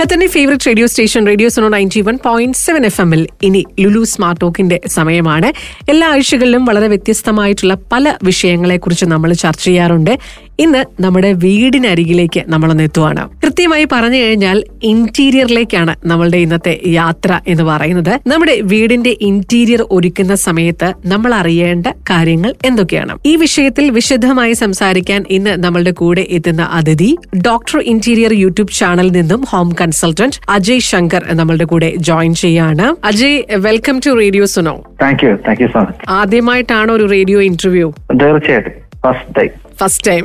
ഖത്തറിന്റെ favourite radio station radio Suno ninety one point seven F എമ്മിൽ ഇനി Lulu smart ടോക്കിന്റെ സമയമാണ്. എല്ലാ ആഴ്ചകളിലും വളരെ വ്യത്യസ്തമായിട്ടുള്ള പല വിഷയങ്ങളെക്കുറിച്ച് നമ്മൾ ചർച്ച ചെയ്യാറുണ്ട്. ഇന്ന് നമ്മുടെ വീടിനരികിലേക്ക് നമ്മളൊന്ന് എത്തുവാണ്. കൃത്യമായി പറഞ്ഞു കഴിഞ്ഞാൽ ഇന്റീരിയറിലേക്കാണ് നമ്മളുടെ ഇന്നത്തെ യാത്ര എന്ന് പറയുന്നത്. നമ്മുടെ വീടിന്റെ ഇന്റീരിയർ ഒരുക്കുന്ന സമയത്ത് നമ്മൾ അറിയേണ്ട കാര്യങ്ങൾ എന്തൊക്കെയാണ്? ഈ വിഷയത്തിൽ വിശദമായി സംസാരിക്കാൻ ഇന്ന് നമ്മളുടെ കൂടെ എത്തുന്ന അതിഥി ഡോക്ടർ ഇന്റീരിയർ യൂട്യൂബ് ചാനലിൽ നിന്നും ഹോം കൺസൾട്ടന്റ് അജയ് ശങ്കർ നമ്മളുടെ കൂടെ ജോയിൻ ചെയ്യാണ്. Ajay welcome to radio Suno. Thank you thank you so much ആദ്യമായിട്ടാണ് ഒരു റേഡിയോ ഇന്റർവ്യൂ? തീർച്ചയായിട്ടും. First time first time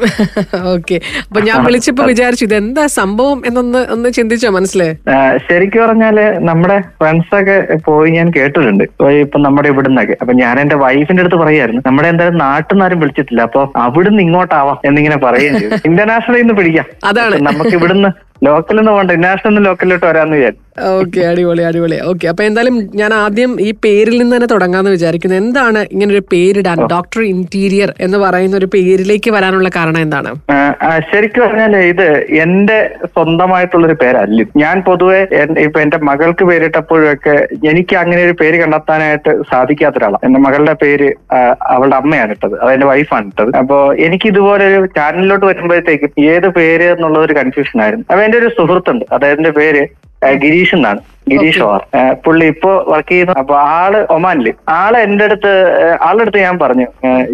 okay അപ്പൊ ഞാൻ വിളിച്ചപ്പോ വിചാരിച്ചു ഇത് എന്താ സംഭവം? എന്നൊന്ന് ഒന്ന് ചിന്തിച്ചോ മനസ്സിലായി ശരിക്കും പറഞ്ഞാൽ നമ്മുടെ ഫ്രണ്ട്സ് ഒക്കെ പോയി ഞാൻ കേട്ടിട്ടുണ്ട്. ഇപ്പൊ നമ്മുടെ ഇവിടുന്നൊക്കെ. അപ്പൊ ഞാൻ എന്റെ വൈഫിന്റെ അടുത്ത് പറയായിരുന്നു. നമ്മുടെ എന്തായാലും നാട്ടിൽ നിന്ന് വിളിച്ചിട്ടില്ല. അപ്പൊ അവിടുന്ന് ഇങ്ങോട്ടാവാം എന്നിങ്ങനെ പറയുകയും ചെയ്തു. ഇന്റർനാഷണലിൽ നിന്ന് പിടിക്കാം. അതാണ്. നമുക്ക് ഇവിടുന്ന് പോകണ്ട ഇന്റർനാഷണൽ ലോക്കലിലോട്ട് വരാന്ന് വിചാരിച്ചു. ഓക്കെ അടിപൊളി അടിപൊളി. ഓക്കെ അപ്പൊ എന്തായാലും ഞാൻ ആദ്യം ഈ പേരിൽ നിന്ന് തന്നെ തുടങ്ങാന്ന് വിചാരിക്കുന്നു. എന്താണ് ഇങ്ങനെ ഒരു പേരിടാൻ ഡോക്ടർ ഇന്റീരിയർ എന്ന് പറയുന്ന ഒരു പേരിലേക്ക് വരാനുള്ള കാരണം എന്താണ്? ശരിക്കും പറഞ്ഞാൽ ഇത് എന്റെ സ്വന്തമായിട്ടുള്ള ഒരു പേരല്ല. ഞാൻ പൊതുവെ ഇപ്പൊ എന്റെ മകൾക്ക് പേരിട്ടപ്പോഴൊക്കെ എനിക്ക് അങ്ങനെ ഒരു പേര് കണ്ടെത്താനായിട്ട് സാധിക്കാത്ത ഒരാളാണ് എന്റെ മകളുടെ പേര് അവളുടെ അമ്മയാണ് ഇട്ടത്. അത് എന്റെ വൈഫാണ് ഇട്ടത്. അപ്പോ എനിക്ക് ഇതുപോലെ ഒരു ചാനലിലോട്ട് വരുമ്പോഴത്തേക്കും ഏത് പേര് എന്നുള്ള ഒരു കൺഫ്യൂഷൻ ആയിരുന്നു. അപ്പൊ എന്റെ ഒരു സുഹൃത്തുണ്ട്. അദ്ദേഹത്തിന്റെ പേര് ഗിരീഷ് എന്നാണ്. ഗിരീഷ് ഓർ പുള്ളി ഇപ്പോ വർക്ക് ചെയ്യുന്നു. അപ്പൊ ആൾ ഒമാനിൽ. ആൾ എന്റെ അടുത്ത് ആളുടെ അടുത്ത് ഞാൻ പറഞ്ഞു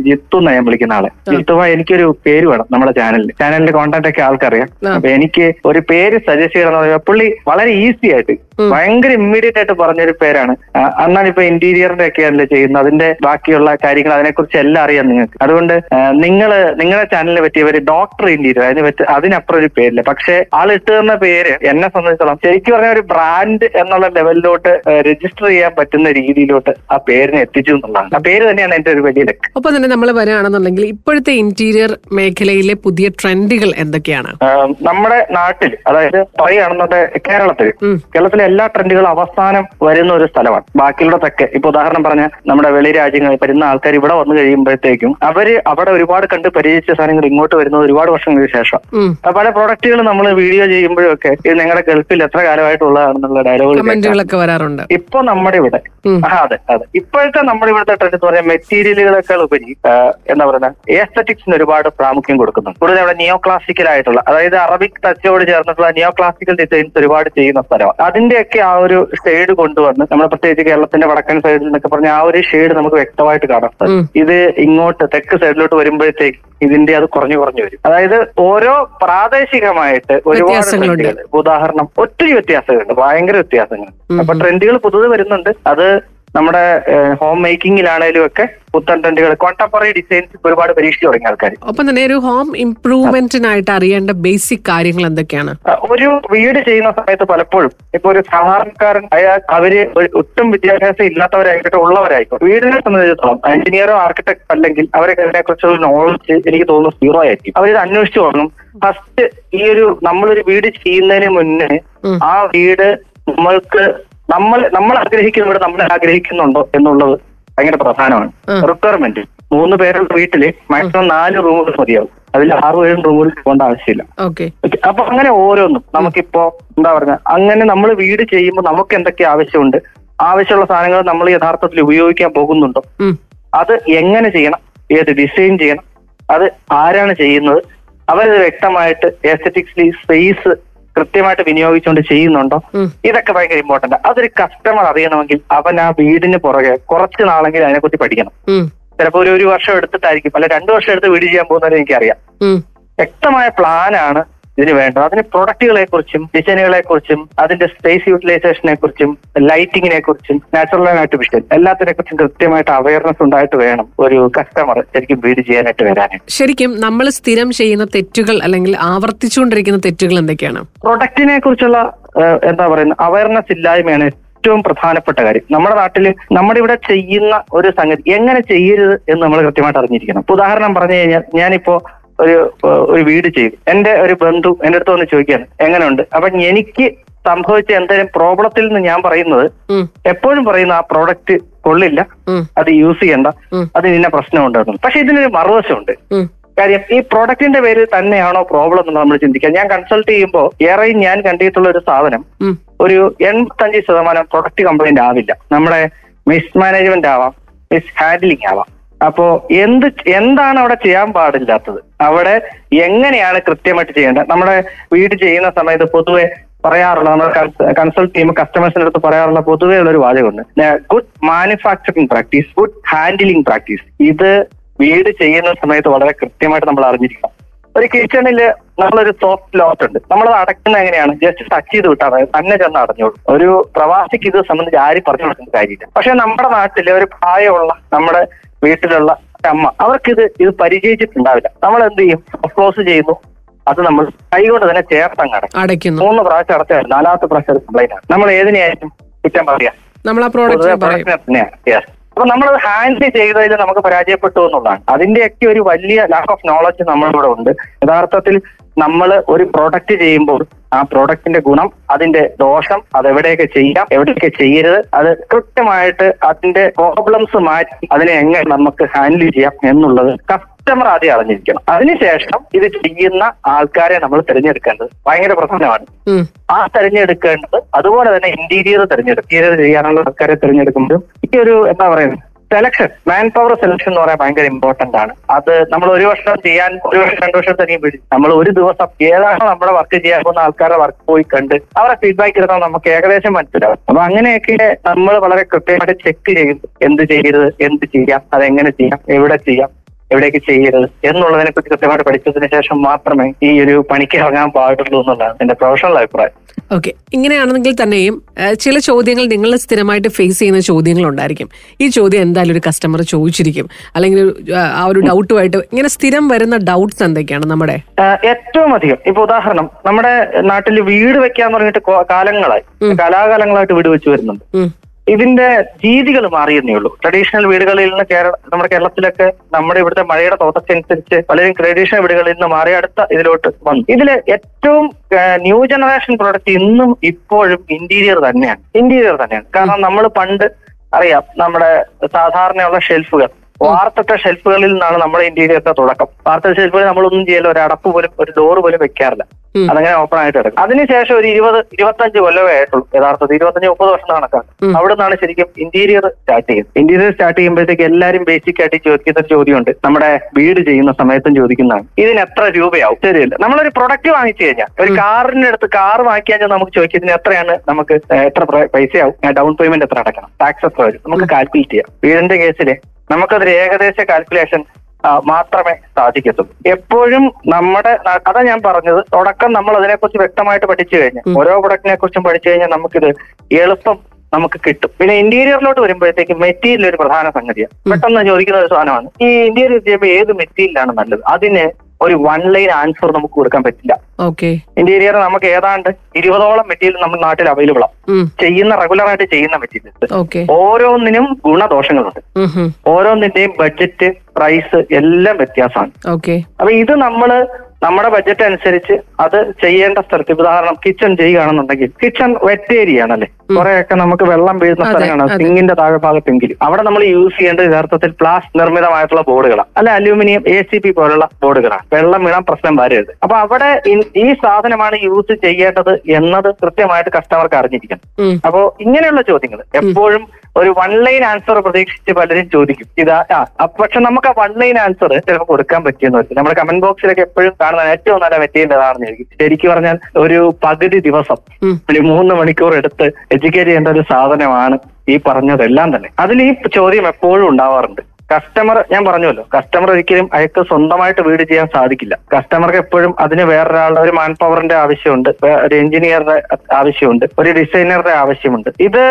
ജിത്തു എന്നാ ഞാൻ വിളിക്കുന്ന ആളെ. ജിത്തുവ എനിക്കൊരു പേര് വേണം നമ്മുടെ ചാനലിൽ ചാനലിന്റെ കോണ്ടാക്ട് ഒക്കെ ആൾക്കറിയാം. അപ്പൊ എനിക്ക് ഒരു പേര് സജസ്റ്റ് ചെയ്യണം എന്ന് പറയുമ്പോൾ പുള്ളി വളരെ ഈസി ആയിട്ട് ഭയങ്കര ഇമ്മീഡിയറ്റ് ആയിട്ട് പറഞ്ഞൊരു പേരാണ്. അന്നാണ് ഇപ്പൊ ഇന്റീരിയറിന്റെ ഒക്കെ അല്ലേ ചെയ്യുന്നത്. അതിന്റെ ബാക്കിയുള്ള കാര്യങ്ങൾ അതിനെക്കുറിച്ച് എല്ലാം അറിയാം നിങ്ങൾക്ക്. അതുകൊണ്ട് നിങ്ങൾ നിങ്ങളുടെ ചാനലിനെ പറ്റിയ ഒരു ഡോക്ടർ ഇന്റീരിയർ അതിന് പറ്റി അതിനപ്പുറം ഒരു പേരില്ല. പക്ഷെ ആൾ ഇട്ട് തന്ന പേര് എന്നെ സംബന്ധിച്ചോളം ശരിക്കും പറഞ്ഞ ഒരു ബ്രാൻഡ് എന്നുള്ള ലെവലിലോട്ട് രജിസ്റ്റർ ചെയ്യാൻ പറ്റുന്ന രീതിയിലോട്ട് ആ പേരിനെ എത്തിച്ചു എന്നുള്ളതാണ്. ആ പേര് തന്നെയാണ് എന്റെ ഒരു വലിയ ലക്ഷ്യം. ഒപ്പം തന്നെ നമ്മൾ വരികയാണെന്നുണ്ടെങ്കിൽ ഇപ്പോഴത്തെ ഇന്റീരിയർ മേഖലയിലെ പുതിയ ട്രെൻഡുകൾ എന്തൊക്കെയാണ്? നമ്മുടെ നാട്ടിൽ അതായത് പറയുകയാണെന്നുണ്ടെങ്കിൽ കേരളത്തിൽ. കേരളത്തിലെ എല്ലാ ട്രെൻഡുകളും അവസാനം വരുന്ന ഒരു സ്ഥലമാണ്. ബാക്കിയുള്ളതൊക്കെ ഇപ്പൊ ഉദാഹരണം പറഞ്ഞ നമ്മുടെ വെളി രാജ്യങ്ങളിൽ വരുന്ന ആൾക്കാർ ഇവിടെ വന്നു കഴിയുമ്പോഴത്തേക്കും അവർ അവിടെ ഒരുപാട് കണ്ട് പരിചയിച്ച സാധനങ്ങൾ ഇങ്ങോട്ട് വരുന്നത് ഒരുപാട് വർഷങ്ങൾക്ക് ശേഷം. അപ്പൊ പല പ്രൊഡക്റ്റുകൾ നമ്മൾ വീഡിയോ ചെയ്യുമ്പോഴൊക്കെ ഇത് നിങ്ങളുടെ ഗൾഫിൽ എത്ര കാലമായിട്ടുള്ളതാണെന്നുള്ള ഡയലോഗുകൾ കമന്റുകളൊക്കെ വരാറുണ്ട്. ഇപ്പൊ നമ്മുടെ ഇവിടെ അതെ അതെ. ഇപ്പോഴത്തെ നമ്മുടെ ഇവിടുത്തെ ട്രെൻഡ് എന്ന് പറഞ്ഞാൽ മെറ്റീരിയലുകളെക്കാൾ ഉപരി എന്താ പറയുന്നത് എസ്തറ്റിക്സിന് ഒരുപാട് പ്രാമുഖ്യം കൊടുക്കുന്നു കൂടുതൽ അവിടെ നിയോ ക്ലാസിക്കൽ ആയിട്ടുള്ള അതായത് അറബിക് ടച്ചോട് ചേർന്നിട്ടുള്ള നിയോ ക്ലാസിക്കൽ ഡിസൈൻസ് ഒരുപാട് ചെയ്യുന്ന സ്ഥലമാണ്. അതിന്റെയൊക്കെ ആ ഒരു ഷെയ്ഡ് കൊണ്ടുവന്ന് നമ്മൾ പ്രത്യേകിച്ച് കേരളത്തിന്റെ വടക്കൻ സൈഡിൽ എന്നൊക്കെ പറഞ്ഞ ആ ഒരു ഷെയ്ഡ് നമുക്ക് വ്യക്തമായിട്ട് കാണാൻ സാധിക്കും. ഇത് ഇങ്ങോട്ട് തെക്ക് സൈഡിലോട്ട് വരുമ്പോഴത്തേക്ക് ഇതിന്റെ അത് കുറഞ്ഞു കുറഞ്ഞു വരും. അതായത് ഓരോ പ്രാദേശികമായിട്ട് ഒരുപാട്. ഉദാഹരണം ഒത്തിരി വ്യത്യാസമുണ്ട് ഭയങ്കര വ്യത്യാസങ്ങൾ അപ്പൊ ട്രെൻഡുകൾ പുതുത് വരുന്നുണ്ട്. അത് നമ്മുടെ ഹോം മേക്കിങ്ങിലാണേലും ഒക്കെ പുത്തൻ ട്രെൻഡുകൾ. കോണ്ടംപററി ഡിസൈൻസ് ഒരുപാട് പരീക്ഷിച്ചു തുടങ്ങിയ ആൾക്കാർ ഒപ്പം തന്നെ ഒരു ഹോം ഇംപ്രൂവ്മെന്റിനായിട്ട് അറിയേണ്ട ബേസിക് കാര്യങ്ങൾ എന്തൊക്കെയാണ്? ഒരു വീട് ചെയ്യുന്ന സമയത്ത് പലപ്പോഴും ഇപ്പൊ ഒരു സാധാരണക്കാരൻ അയാൾ അവർ ഒട്ടും വിദ്യാഭ്യാസം ഇല്ലാത്തവരായിക്കോട്ടെ ഉള്ളവരായിക്കോട്ടെ വീടിനെ സംബന്ധിച്ചിടത്തോളം എഞ്ചിനീയറോ ആർക്കിടെക്ട് അല്ലെങ്കിൽ അവരെ അതിനെ കുറിച്ചുള്ള നോളജ് എനിക്ക് തോന്നുന്നു സീറോ ആയിരിക്കും. അവരിത് അന്വേഷിച്ചു തുടങ്ങും ഫസ്റ്റ് ഈ ഒരു നമ്മളൊരു വീട് ചെയ്യുന്നതിന് മുന്നേ ആ വീട് നമ്മൾക്ക് നമ്മൾ നമ്മൾ ആഗ്രഹിക്കുന്ന ഇവിടെ നമ്മൾ ആഗ്രഹിക്കുന്നുണ്ടോ എന്നുള്ളത് ഭയങ്കര പ്രധാനമാണ്. റിക്വയർമെന്റ് മൂന്ന് പേരുടെ വീട്ടിൽ മാക്സിമം നാല് റൂമുകൾ മതിയാവും. അതിൽ ആറും ഏഴും റൂമുകൾ പോകേണ്ട ആവശ്യമില്ല. അപ്പൊ അങ്ങനെ ഓരോന്നും നമുക്കിപ്പോ എന്താ പറഞ്ഞ അങ്ങനെ നമ്മൾ വീട് ചെയ്യുമ്പോൾ നമുക്ക് എന്തൊക്കെ ആവശ്യമുണ്ട്? ആവശ്യമുള്ള സാധനങ്ങൾ നമ്മൾ യഥാർത്ഥത്തിൽ ഉപയോഗിക്കാൻ പോകുന്നുണ്ടോ? അത് എങ്ങനെ ചെയ്യണം? ഏത് ഡിസൈൻ ചെയ്യണം? അത് ആരാണ് ചെയ്യുന്നത്? അവരത് വ്യക്തമായിട്ട് എസ്തറ്റിക്സ്ലി സ്പേസ് കൃത്യമായിട്ട് വിനിയോഗിച്ചുകൊണ്ട് ചെയ്യുന്നുണ്ടോ? ഇതൊക്കെ ഭയങ്കര ഇമ്പോർട്ടന്റ് അതൊരു കസ്റ്റമർ അറിയണമെങ്കിൽ അവൻ ആ വീടിന് പുറകെ കുറച്ച് നാളെങ്കിലും അതിനെക്കുറിച്ച് പഠിക്കണം. ചിലപ്പോൾ ഒരു ഒരു വർഷം എടുത്തിട്ടായിരിക്കും. അല്ല രണ്ടു വർഷം എടുത്ത് വീട് ചെയ്യാൻ പോകുന്നവരെ എനിക്കറിയാം. വ്യക്തമായ പ്ലാനാണ് ഇതിന് വേണ്ട അതിന് പ്രൊഡക്റ്റുകളെ കുറിച്ചും ഡിസൈനുകളെ കുറിച്ചും അതിന്റെ സ്പേസ് യൂട്ടിലൈസേഷനെ കുറിച്ചും ലൈറ്റിങ്ങിനെ കുറിച്ചും നാച്ചുറൽ ആൻഡ് ആർട്ടിഫിഷ്യൽ എല്ലാത്തിനെ കുറിച്ചും കൃത്യമായിട്ട് അവയർനെസ് ഉണ്ടായിട്ട് വേണം ഒരു കസ്റ്റമർ ശരിക്കും വീട് ചെയ്യാനായിട്ട് വരാനായിട്ട്. ശരിക്കും നമ്മൾ സ്ഥിരം ചെയ്യുന്ന തെറ്റുകൾ അല്ലെങ്കിൽ ആവർത്തിച്ചുകൊണ്ടിരിക്കുന്ന തെറ്റുകൾ എന്തൊക്കെയാണ്? പ്രൊഡക്റ്റിനെ കുറിച്ചുള്ള എന്താ പറയുന്ന അവയർനെസ് ഇല്ലായ്മയാണ് ഏറ്റവും പ്രധാനപ്പെട്ട കാര്യം. നമ്മുടെ നാട്ടിൽ നമ്മുടെ ഇവിടെ ചെയ്യുന്ന ഒരു സംഗതി എങ്ങനെ ചെയ്യരുത് എന്ന് നമ്മൾ കൃത്യമായിട്ട് അറിഞ്ഞിരിക്കണം. ഉദാഹരണം പറഞ്ഞു കഴിഞ്ഞാൽ ഞാനിപ്പോ ഒരു ഒരു വീട് ചെയ്തു എന്റെ ഒരു ബന്ധു എന്റെ അടുത്ത് വന്ന് ചോദിക്കാണ് എങ്ങനെയുണ്ട് അപ്പൊ എനിക്ക് സംഭവിച്ച എന്തെങ്കിലും പ്രോബ്ലത്തിൽ നിന്ന് ഞാൻ പറയുന്നത് എപ്പോഴും പറയുന്ന ആ പ്രോഡക്റ്റ് കൊള്ളില്ല. അത് യൂസ് ചെയ്യണ്ട. അത് നിന്നെ പ്രശ്നമുണ്ടെന്ന് പക്ഷെ ഇതിനൊരു മറുവശമുണ്ട്. കാര്യം ഈ പ്രോഡക്റ്റിന്റെ പേര് തന്നെയാണോ പ്രോബ്ലം എന്ന് നമ്മൾ ചിന്തിക്കാം ഞാൻ കൺസൾട്ട് ചെയ്യുമ്പോൾ ഏറെ ഞാൻ കണ്ടിട്ടുള്ള ഒരു സാധനം ഒരു എൺപത്തഞ്ച് ശതമാനം പ്രൊഡക്റ്റ് കംപ്ലൈന്റ് ആവില്ല. നമ്മുടെ മിസ്മാനേജ്മെന്റ് ആവാം മിസ് ഹാൻഡ്ലിംഗ് ആവാം. അപ്പോ എന്ത് എന്താണ് അവിടെ ചെയ്യാൻ പാടില്ലാത്തത്? അവിടെ എങ്ങനെയാണ് കൃത്യമായിട്ട് ചെയ്യേണ്ടത്? നമ്മുടെ വീട് ചെയ്യുന്ന സമയത്ത് പൊതുവെ പറയാറുള്ള നമ്മുടെ കൺസൾട്ട് ചെയ്യുമ്പോൾ കസ്റ്റമേഴ്സിന്റെ അടുത്ത് പറയാറുള്ള പൊതുവേ ഉള്ള ഒരു വാചകമുണ്ട് good manufacturing practice good handling practice ഇത് വീട് ചെയ്യുന്ന സമയത്ത് വളരെ കൃത്യമായിട്ട് നമ്മൾ അറിഞ്ഞിരിക്കണം. ഒരു കിച്ചണിൽ നമ്മളൊരു സോഫ്റ്റ് ലോട്ട് ഉണ്ട്. നമ്മളത് അടയ്ക്കുന്നത് എങ്ങനെയാണ്? ജസ്റ്റ് ടച്ച് ചെയ്ത് വിട്ടാൽ തന്നെ ചെന്ന് അടഞ്ഞോളൂ. ഒരു പ്രവാസിക്ക് ഇത് സംബന്ധിച്ച് ആരും പറഞ്ഞു കൊടുക്കുന്ന കാര്യമില്ല. പക്ഷെ നമ്മുടെ നാട്ടിലെ ഒരു പ്രായമുള്ള നമ്മുടെ വീട്ടിലുള്ള അമ്മ അവർക്ക് ഇത് പരിചയിച്ചിട്ടുണ്ടാവില്ല. നമ്മൾ എന്ത് ചെയ്യും? ക്ലോസ് ചെയ്യുന്നു. അത് നമ്മൾ കൈകൊണ്ട് തന്നെ ചേർത്തങ്ങ് അടയ്ക്കും. മൂന്ന് പ്രാവശ്യം അടച്ചാൽ നാലാമത്തെ പ്രാവശ്യം കംപ്ലൈന്റ് ആണ്. നമ്മൾ ഏതിനെയായിരിക്കും കുറ്റം പറയാം? നമ്മൾ ആ പ്രോഡക്റ്റ് അപ്പൊ നമ്മൾ ഹാൻഡിൽ ചെയ്തതിൽ നമുക്ക് പരാജയപ്പെട്ടു എന്നുള്ളതാണ്. അതിന്റെയൊക്കെ ഒരു വലിയ ലാക്ക് ഓഫ് നോളജ് നമ്മളിവിടെ ഉണ്ട്. യഥാർത്ഥത്തിൽ നമ്മൾ ഒരു പ്രൊഡക്റ്റ് ചെയ്യുമ്പോൾ ആ പ്രോഡക്റ്റിന്റെ ഗുണം അതിന്റെ ദോഷം അത് എവിടെയൊക്കെ ചെയ്യാം എവിടെയൊക്കെ ചെയ്യരുത് അത് കൃത്യമായിട്ട് അതിന്റെ പ്രോബ്ലംസ് മാറ്റി അതിനെ എങ്ങനെ നമുക്ക് ഹാൻഡിൽ ചെയ്യാം എന്നുള്ളത് കസ്റ്റമർ ആദ്യം അറിഞ്ഞിരിക്കണം അതിനുശേഷം ഇത് ചെയ്യുന്ന ആൾക്കാരെ നമ്മൾ തിരഞ്ഞെടുക്കേണ്ടത് ഭയങ്കര പ്രധാനമാണ്. ആ തെരഞ്ഞെടുക്കേണ്ടത് അതുപോലെ തന്നെ ഇന്റീരിയർ തിരഞ്ഞെടുക്കും ഇന്റീരിയർ ചെയ്യാനുള്ള ആൾക്കാരെ തിരഞ്ഞെടുക്കുമ്പോഴും ഈ ഒരു എന്താ പറയുന്നത് സെലക്ഷൻ മാൻ പവർ സെലക്ഷൻ എന്ന് പറയാൻ ഭയങ്കര ഇമ്പോർട്ടന്റ് ആണ്. അത് നമ്മൾ ഒരു വർഷം ചെയ്യാൻ ഒരു വർഷം രണ്ടു വർഷം തന്നെ പിടിച്ചു നമ്മൾ ഒരു ദിവസം ഏതാണ് നമ്മുടെ വർക്ക് ചെയ്യാൻ പോകുന്ന ആൾക്കാരുടെ വർക്ക് പോയി കണ്ട് അവരുടെ ഫീഡ്ബാക്ക് ഇരുന്നാൽ നമുക്ക് ഏകദേശം മനസ്സിലാവും. അപ്പൊ അങ്ങനെയൊക്കെ നമ്മൾ വളരെ കൃത്യമായിട്ട് ചെക്ക് ചെയ്യും എന്ത് ചെയ്യരുത് എന്ത് ചെയ്യാം അതെങ്ങനെ ചെയ്യാം എവിടെ ചെയ്യാം എവിടേക്ക് ചെയ്യരുത് എന്നുള്ളതിനെ കുറിച്ച് കൃത്യമായിട്ട് പഠിച്ചതിന് ശേഷം മാത്രമേ ഈ ഒരു പണിക്ക് ഇറങ്ങാൻ പാടുള്ളൂ എന്നുള്ളതാണ് എന്റെ പ്രൊഫഷണൽ അഭിപ്രായം. ഓക്കെ ഇങ്ങനെയാണെങ്കിൽ തന്നെയും ചില ചോദ്യങ്ങൾ നിങ്ങൾ സ്ഥിരമായിട്ട് ഫേസ് ചെയ്യുന്ന ചോദ്യങ്ങൾ ഉണ്ടായിരിക്കും ഈ ചോദ്യം എന്തായാലും ഒരു കസ്റ്റമർ ചോദിച്ചിരിക്കും. അല്ലെങ്കിൽ ആ, ഒരു ഡൗട്ടുമായിട്ട് ഇങ്ങനെ സ്ഥിരം വരുന്ന ഡൗട്ട്സ് എന്തൊക്കെയാണ് നമ്മുടെ? ഏറ്റവും അധികം. ഇപ്പൊ ഉദാഹരണം നമ്മുടെ നാട്ടിൽ വീട് വെക്കാന്ന് പറഞ്ഞിട്ട് കാലങ്ങളായി. കലാകാലങ്ങളായിട്ട് വീട് വെച്ച് വരുന്നുണ്ട്. ഇതിന്റെ രീതികൾ മാറിയെന്നേ ഉള്ളൂ. ട്രഡീഷണൽ വീടുകളിൽ നിന്ന് കേരള നമ്മുടെ കേരളത്തിലൊക്കെ നമ്മുടെ ഇവിടുത്തെ മഴയുടെ തോട്ടത്തിനനുസരിച്ച് പലരും ട്രഡീഷണൽ വീടുകളിൽ നിന്ന് മാറി അടുത്ത ഇതിലോട്ട് വന്നു. ഇതിൽ ഏറ്റവും ന്യൂ ജനറേഷൻ പ്രോഡക്റ്റ് ഇന്നും ഇപ്പോഴും ഇന്റീരിയർ തന്നെയാണ്. ഇന്റീരിയർ തന്നെയാണ്. കാരണം നമ്മൾ പണ്ട് അറിയാം നമ്മുടെ സാധാരണയുള്ള ഷെൽഫുകൾ വാർത്തട്ട ഷെൽഫുകളിൽ നിന്നാണ് നമ്മുടെ ഇന്ത്യയിലൊക്കെ തുടക്കം. വാർത്ത ഷെൽഫുകളിൽ നമ്മളൊന്നും ചെയ്യല്ല ഒരു അടപ്പ് പോലും ഒരു ഡോർ പോലും വെക്കാറില്ല. അതങ്ങനെ ഓപ്പൺ ആയിട്ട് കിടക്കും. അതിനുശേഷം ഒരു ഇരുപത് ഇരുപത്തഞ്ച് കൊല്ലമേ ആയിട്ടുള്ളൂ. യഥാർത്ഥത്തിൽ ഇരുപത്തഞ്ച് മുപ്പത് വർഷം കണക്കാണ് ഉം. അവിടെ നിന്നാണ് ശരിക്കും ഇന്റീരിയർ സ്റ്റാർട്ട് ചെയ്യുന്നത്. ഇന്റീരിയർ സ്റ്റാർട്ട് ചെയ്യുമ്പോഴത്തേക്ക് എല്ലാവരും ബേസിക് ആയിട്ട് ചോദിക്കുന്ന ഒരു ചോദ്യമുണ്ട്. നമ്മുടെ വീട് ചെയ്യുന്ന സമയത്തും ചോദിക്കുന്നതാണ്. ഇതിന് എത്ര രൂപയാവും? ശരിയല്ല. നമ്മളൊരു പ്രൊഡക്റ്റ് വാങ്ങിച്ചു കഴിഞ്ഞാൽ ഒരു കാറിന്റെ അടുത്ത് കാർ വാങ്ങിക്കാൻ നമുക്ക് ചോദിക്കും ഇതിന് എത്രയാണ് നമുക്ക് എത്ര പൈസയാവും? ഡൗൺ പേയ്മെന്റ് എത്ര അടക്കണം? ടാക്സ് എത്ര വരും? നമുക്ക് കാൽക്കുലേറ്റ് ചെയ്യാം. വീടിന്റെ കേസിൽ നമുക്കതൊരു ഏകദേശ കാൽക്കുലേഷൻ മാത്രമേ സാധിക്കത്തുള്ളൂ എപ്പോഴും നമ്മുടെ അതാ ഞാൻ പറഞ്ഞത് തുടക്കം നമ്മൾ അതിനെക്കുറിച്ച് വ്യക്തമായിട്ട് പഠിച്ചു കഴിഞ്ഞാൽ ഓരോ പ്രൊഡക്റ്റിനെ കുറിച്ചും പഠിച്ചു കഴിഞ്ഞാൽ നമുക്കിത് എളുപ്പം നമുക്ക് കിട്ടും. പിന്നെ ഇന്റീരിയറിലോട്ട് വരുമ്പോഴത്തേക്ക് മെറ്റീരിയൽ ഒരു പ്രധാന സംഗതിയാണ് പെട്ടെന്ന് ചോദിക്കുന്ന ഒരു സാധനമാണ്. ഈ ഇന്റീരിയർ ചെയ്യുമ്പോൾ ഏത് മെറ്റീരിയലാണ് നല്ലത്? അതിന് ഒരു വൺ ലൈൻ ആൻസർ നമുക്ക് കൊടുക്കാൻ പറ്റില്ല. ഓക്കെ ഇന്റീരിയർ നമുക്ക് ഏതാണ്ട് ഇരുപതോളം മെറ്റീരിയൽ നമ്മുടെ നാട്ടിൽ അവൈലബിൾ ആണ് ചെയ്യുന്ന റെഗുലർ ആയിട്ട് ചെയ്യുന്ന മെറ്റീരിയൽസ് ഓരോന്നിനും ഗുണദോഷങ്ങളുണ്ട്. ഓരോന്നിന്റെയും ബഡ്ജറ്റ് പ്രൈസ് എല്ലാം വ്യത്യാസമാണ്. ഓക്കെ അപ്പൊ ഇത് നമ്മൾ നമ്മുടെ ബഡ്ജറ്റ് അനുസരിച്ച് അത് ചെയ്യേണ്ട സ്ഥലത്ത് ഉദാഹരണം കിച്ചൺ ചെയ്യുകയാണെന്നുണ്ടെങ്കിൽ കിച്ചൺ വെറ്റ് ഏരിയ ആണല്ലേ? കുറെയൊക്കെ നമുക്ക് വെള്ളം വീഴുന്ന സ്ഥലമാണ് സിങ്ങിന്റെ താഴെ ഭാഗത്തെങ്കിലും അവിടെ നമ്മൾ യൂസ് ചെയ്യേണ്ടത് യഥാർത്ഥത്തിൽ പ്ലാസ്റ്റിക് നിർമ്മിതമായിട്ടുള്ള ബോർഡുകളാണ് അല്ലെ അലൂമിനിയം എ സി പി പോലുള്ള ബോർഡുകളാണ് വെള്ളം വീണാൻ പ്രശ്നം വരരുത്. അപ്പൊ അവിടെ ഈ സാധനമാണ് യൂസ് ചെയ്യേണ്ടത് എന്നത് കൃത്യമായിട്ട് കസ്റ്റമർക്ക് അറിഞ്ഞിരിക്കണം. അപ്പോ ഇങ്ങനെയുള്ള ചോദ്യങ്ങൾ എപ്പോഴും ഒരു വൺ ലൈൻ ആൻസർ പ്രതീക്ഷിച്ച് പലരും ചോദിക്കും. ഇതാ ആ പക്ഷെ നമുക്ക് ആ വൺ ലൈൻ ആൻസർ ചിലപ്പോൾ കൊടുക്കാൻ പറ്റിയെന്ന് വെച്ചാൽ നമ്മുടെ കമന്റ് ബോക്സിലൊക്കെ എപ്പോഴും കാണുന്ന ഏറ്റവും നല്ല മെറ്റീരിയൽ എനിക്ക് ശരിക്കും പറഞ്ഞാൽ ഒരു പകുതി ദിവസം. ഒരു മൂന്ന് മണിക്കൂർ എടുത്ത് എഡ്യൂക്കേറ്റ് ചെയ്യേണ്ട ഒരു സാധനമാണ് ഈ പറഞ്ഞതെല്ലാം തന്നെ. അതിൽ ഈ ചോദ്യം എപ്പോഴും ഉണ്ടാവാറുണ്ട്. കസ്റ്റമർ ഞാൻ പറഞ്ഞല്ലോ കസ്റ്റമർ ഒരിക്കലും അയാൾക്ക് സ്വന്തമായിട്ട് വീട് ചെയ്യാൻ സാധിക്കില്ല. കസ്റ്റമർക്ക് എപ്പോഴും അതിന് വേറൊരാളുടെ ഒരു മാൻ പവറിന്റെ ആവശ്യമുണ്ട് ഒരു എഞ്ചിനീയറുടെ ആവശ്യമുണ്ട്. ഒരു ഡിസൈനറുടെ ആവശ്യമുണ്ട്. ഇത്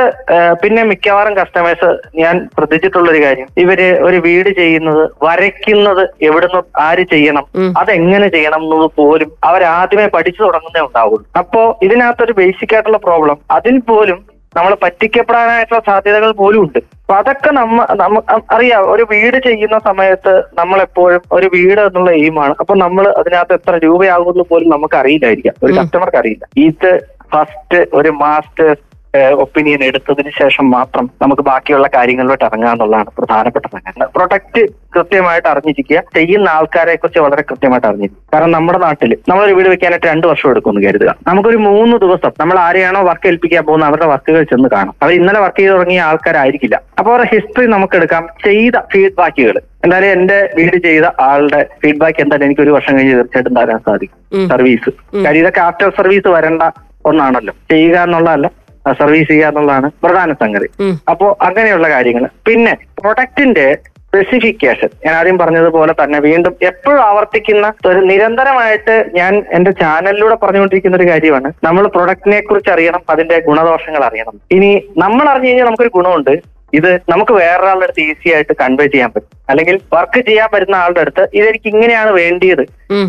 പിന്നെ മിക്കവാറും കസ്റ്റമേഴ്സ് ഞാൻ ശ്രദ്ധിച്ചിട്ടുള്ള ഒരു കാര്യം. ഇവർ ഒരു വീട് ചെയ്യുന്നത് വരയ്ക്കുന്നത് എവിടുന്ന് ആര് ചെയ്യണം. അതെങ്ങനെ ചെയ്യണം എന്നത് പോലും അവരാദ്യമേ പഠിച്ചു തുടങ്ങുന്നേ ഉണ്ടാവുള്ളൂ. അപ്പോ ഇതിനകത്തൊരു ബേസിക് ആയിട്ടുള്ള പ്രോബ്ലം അതിൽ പോലും നമ്മൾ പറ്റിക്കപ്പെടാനായിട്ടുള്ള സാധ്യതകൾ പോലും ഉണ്ട് അപ്പൊ അതൊക്കെ നമ്മ നമ്മ അറിയാം. ഒരു വീട് ചെയ്യുന്ന സമയത്ത് നമ്മൾ എപ്പോഴും ഒരു വീട് എന്നുള്ള എയിമാണ് അപ്പൊ നമ്മൾ അതിനകത്ത് എത്ര രൂപയാകുമെന്ന് പോലും നമുക്ക് അറിയില്ലായിരിക്കാം ഒരു. കസ്റ്റമർക്ക് അറിയില്ല. ഇത് ഫസ്റ്റ് ഒരു മാസ്റ്റേഴ്സ് ഒപ്പീനിയൻ എടുത്തതിന് ശേഷം മാത്രം നമുക്ക് ബാക്കിയുള്ള കാര്യങ്ങളിലോട്ട് ഇറങ്ങുക എന്നുള്ളതാണ് പ്രധാനപ്പെട്ട സംഗതി. പ്രൊഡക്റ്റ് കൃത്യമായിട്ട് അറിഞ്ഞിരിക്കുക. ചെയ്യുന്ന ആൾക്കാരെ കുറിച്ച് വളരെ കൃത്യമായിട്ട് അറിഞ്ഞിരിക്കുക. കാരണം നമ്മുടെ നാട്ടിൽ നമ്മളൊരു വീട് വെക്കാനായിട്ട് രണ്ട് വർഷം എടുക്കുമെന്ന് കരുതുക. നമുക്കൊരു മൂന്ന് ദിവസം നമ്മൾ ആരെയാണോ വർക്ക് ഏൽപ്പിക്കാൻ പോകുന്ന അവരുടെ വർക്കുകൾ ചെന്ന് കാണാം. അവർ ഇന്നലെ വർക്ക് ചെയ്ത് തുടങ്ങിയ ആൾക്കാരായിരിക്കില്ല. അപ്പൊ അവരുടെ ഹിസ്റ്ററി നമുക്ക് എടുക്കാം ചെയ്ത ഫീഡ്ബാക്കുകൾ എന്തായാലും എന്റെ വീട് ചെയ്ത ആളുടെ ഫീഡ്ബാക്ക് എന്തായാലും എനിക്ക് ഒരു വർഷം കഴിഞ്ഞ് തീർച്ചയായിട്ടും തരാൻ സാധിക്കും. സർവീസ് കാര്യം ഇതൊക്കെ ആഫ്റ്റർ സർവീസ് വരേണ്ട ഒന്നാണല്ലോ. ചെയ്യുക എന്നുള്ളതല്ല. സർവീസ് ചെയ്യുക എന്നുള്ളതാണ് പ്രധാന സംഗതി. അപ്പോ അങ്ങനെയുള്ള കാര്യങ്ങൾ പിന്നെ പ്രൊഡക്റ്റിന്റെ സ്പെസിഫിക്കേഷൻ ഞാൻ ആദ്യം പറഞ്ഞതുപോലെ തന്നെ വീണ്ടും എപ്പോഴും ആവർത്തിക്കുന്ന ഒരു നിരന്തരമായിട്ട് ഞാൻ എന്റെ ചാനലിലൂടെ പറഞ്ഞുകൊണ്ടിരിക്കുന്ന ഒരു കാര്യമാണ്. നമ്മൾ പ്രൊഡക്റ്റിനെ കുറിച്ച് അറിയണം അതിന്റെ ഗുണദോഷങ്ങൾ അറിയണം. ഇനി നമ്മൾ അറിഞ്ഞു കഴിഞ്ഞാൽ നമുക്കൊരു ഗുണമുണ്ട്. ഇത് നമുക്ക് വേറൊരാളുടെ അടുത്ത് ഈസി ആയിട്ട് കൺവേ ചെയ്യാൻ പറ്റും. അല്ലെങ്കിൽ വർക്ക് ചെയ്യാൻ പറ്റുന്ന ആളുടെ അടുത്ത് ഇതെനിക്ക് ഇങ്ങനെയാണ് വേണ്ടിയത്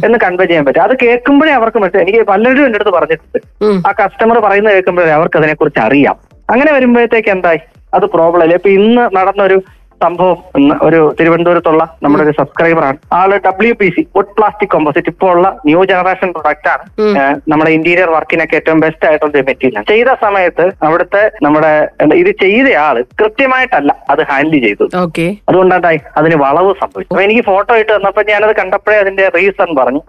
എന്ന് കൺവേ ചെയ്യാൻ പറ്റും. അത് കേൾക്കുമ്പോഴേ അവർക്ക് മനസ്സിലായി എനിക്ക് പലരും എന്റെ അടുത്ത് പറഞ്ഞിട്ടുണ്ട്. ആ കസ്റ്റമർ പറയുന്നത് കേൾക്കുമ്പോഴേ അവർക്ക് അതിനെക്കുറിച്ച് അറിയാം. അങ്ങനെ വരുമ്പോഴത്തേക്ക് എന്തായി? അത് പ്രോബ്ലം അല്ലേ? ഇപ്പൊ ഇന്ന് നടന്നൊരു സംഭവം ഒരു തിരുവനന്തപുരത്തുള്ള നമ്മുടെ ഒരു സബ്സ്ക്രൈബറാണ് ആൾ W P C wood plastic composite ഇപ്പോൾ ഉള്ള ന്യൂ ജനറേഷൻ പ്രൊഡക്റ്റ് ആണ്. നമ്മുടെ ഇന്റീരിയർ വർക്കിനൊക്കെ ഏറ്റവും ബെസ്റ്റ് ആയിട്ടുള്ള ഒരു മെറ്റീരിയൽ ചെയ്ത സമയത്ത് അവിടുത്തെ നമ്മുടെ ഇത് ചെയ്ത ആൾ കൃത്യമായിട്ടല്ല അത് ഹാൻഡിൽ ചെയ്തത്. ഓക്കെ അതുകൊണ്ടായി അതിന് വളവ് സംഭവിച്ചു. അപ്പൊ എനിക്ക് ഫോട്ടോ ഇട്ട് തന്നപ്പോ ഞാനത് കണ്ടപ്പോഴേ അതിന്റെ റീസൺ പറഞ്ഞു.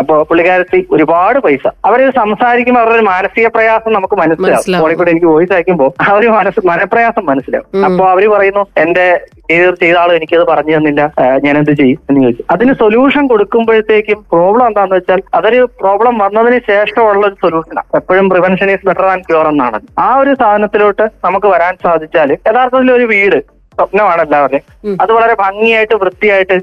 അപ്പൊ പുള്ളിക്കാരത്തി ഒരുപാട് പൈസ. അവരിത് സംസാരിക്കുമ്പോൾ അവരുടെ ഒരു മാനസിക പ്രയാസം നമുക്ക് മനസ്സിലാവും. മനസ്സിലാവും. എനിക്ക് വോയിസ് അയക്കുമ്പോൾ അവർ മനസ്സ് മനപ്രയാസം മനസ്സിലാവും. അപ്പൊ അവർ പറയുന്നു എന്റെ ചെയ്ത ചെയ്ത ആളും എനിക്കത് പറഞ്ഞു തന്നില്ല. ഞാൻ എന്ത് ചെയ്യും എന്ന് ചോദിച്ചു. അതിന് സൊല്യൂഷൻ കൊടുക്കുമ്പോഴത്തേക്കും പ്രോബ്ലം എന്താന്ന് വെച്ചാൽ അതൊരു പ്രോബ്ലം വന്നതിന് ശേഷമുള്ള ഒരു സൊല്യൂഷനാണ് എപ്പോഴും prevention is better and cure എന്നാണ്. ആ ഒരു സാധനത്തിലോട്ട് നമുക്ക് വരാൻ സാധിച്ചാൽ യഥാർത്ഥത്തിൽ ഒരു വീട് സ്വപ്നമാണ് പറഞ്ഞ്. അത് വളരെ ഭംഗിയായിട്ട് വൃത്തിയായിട്ട്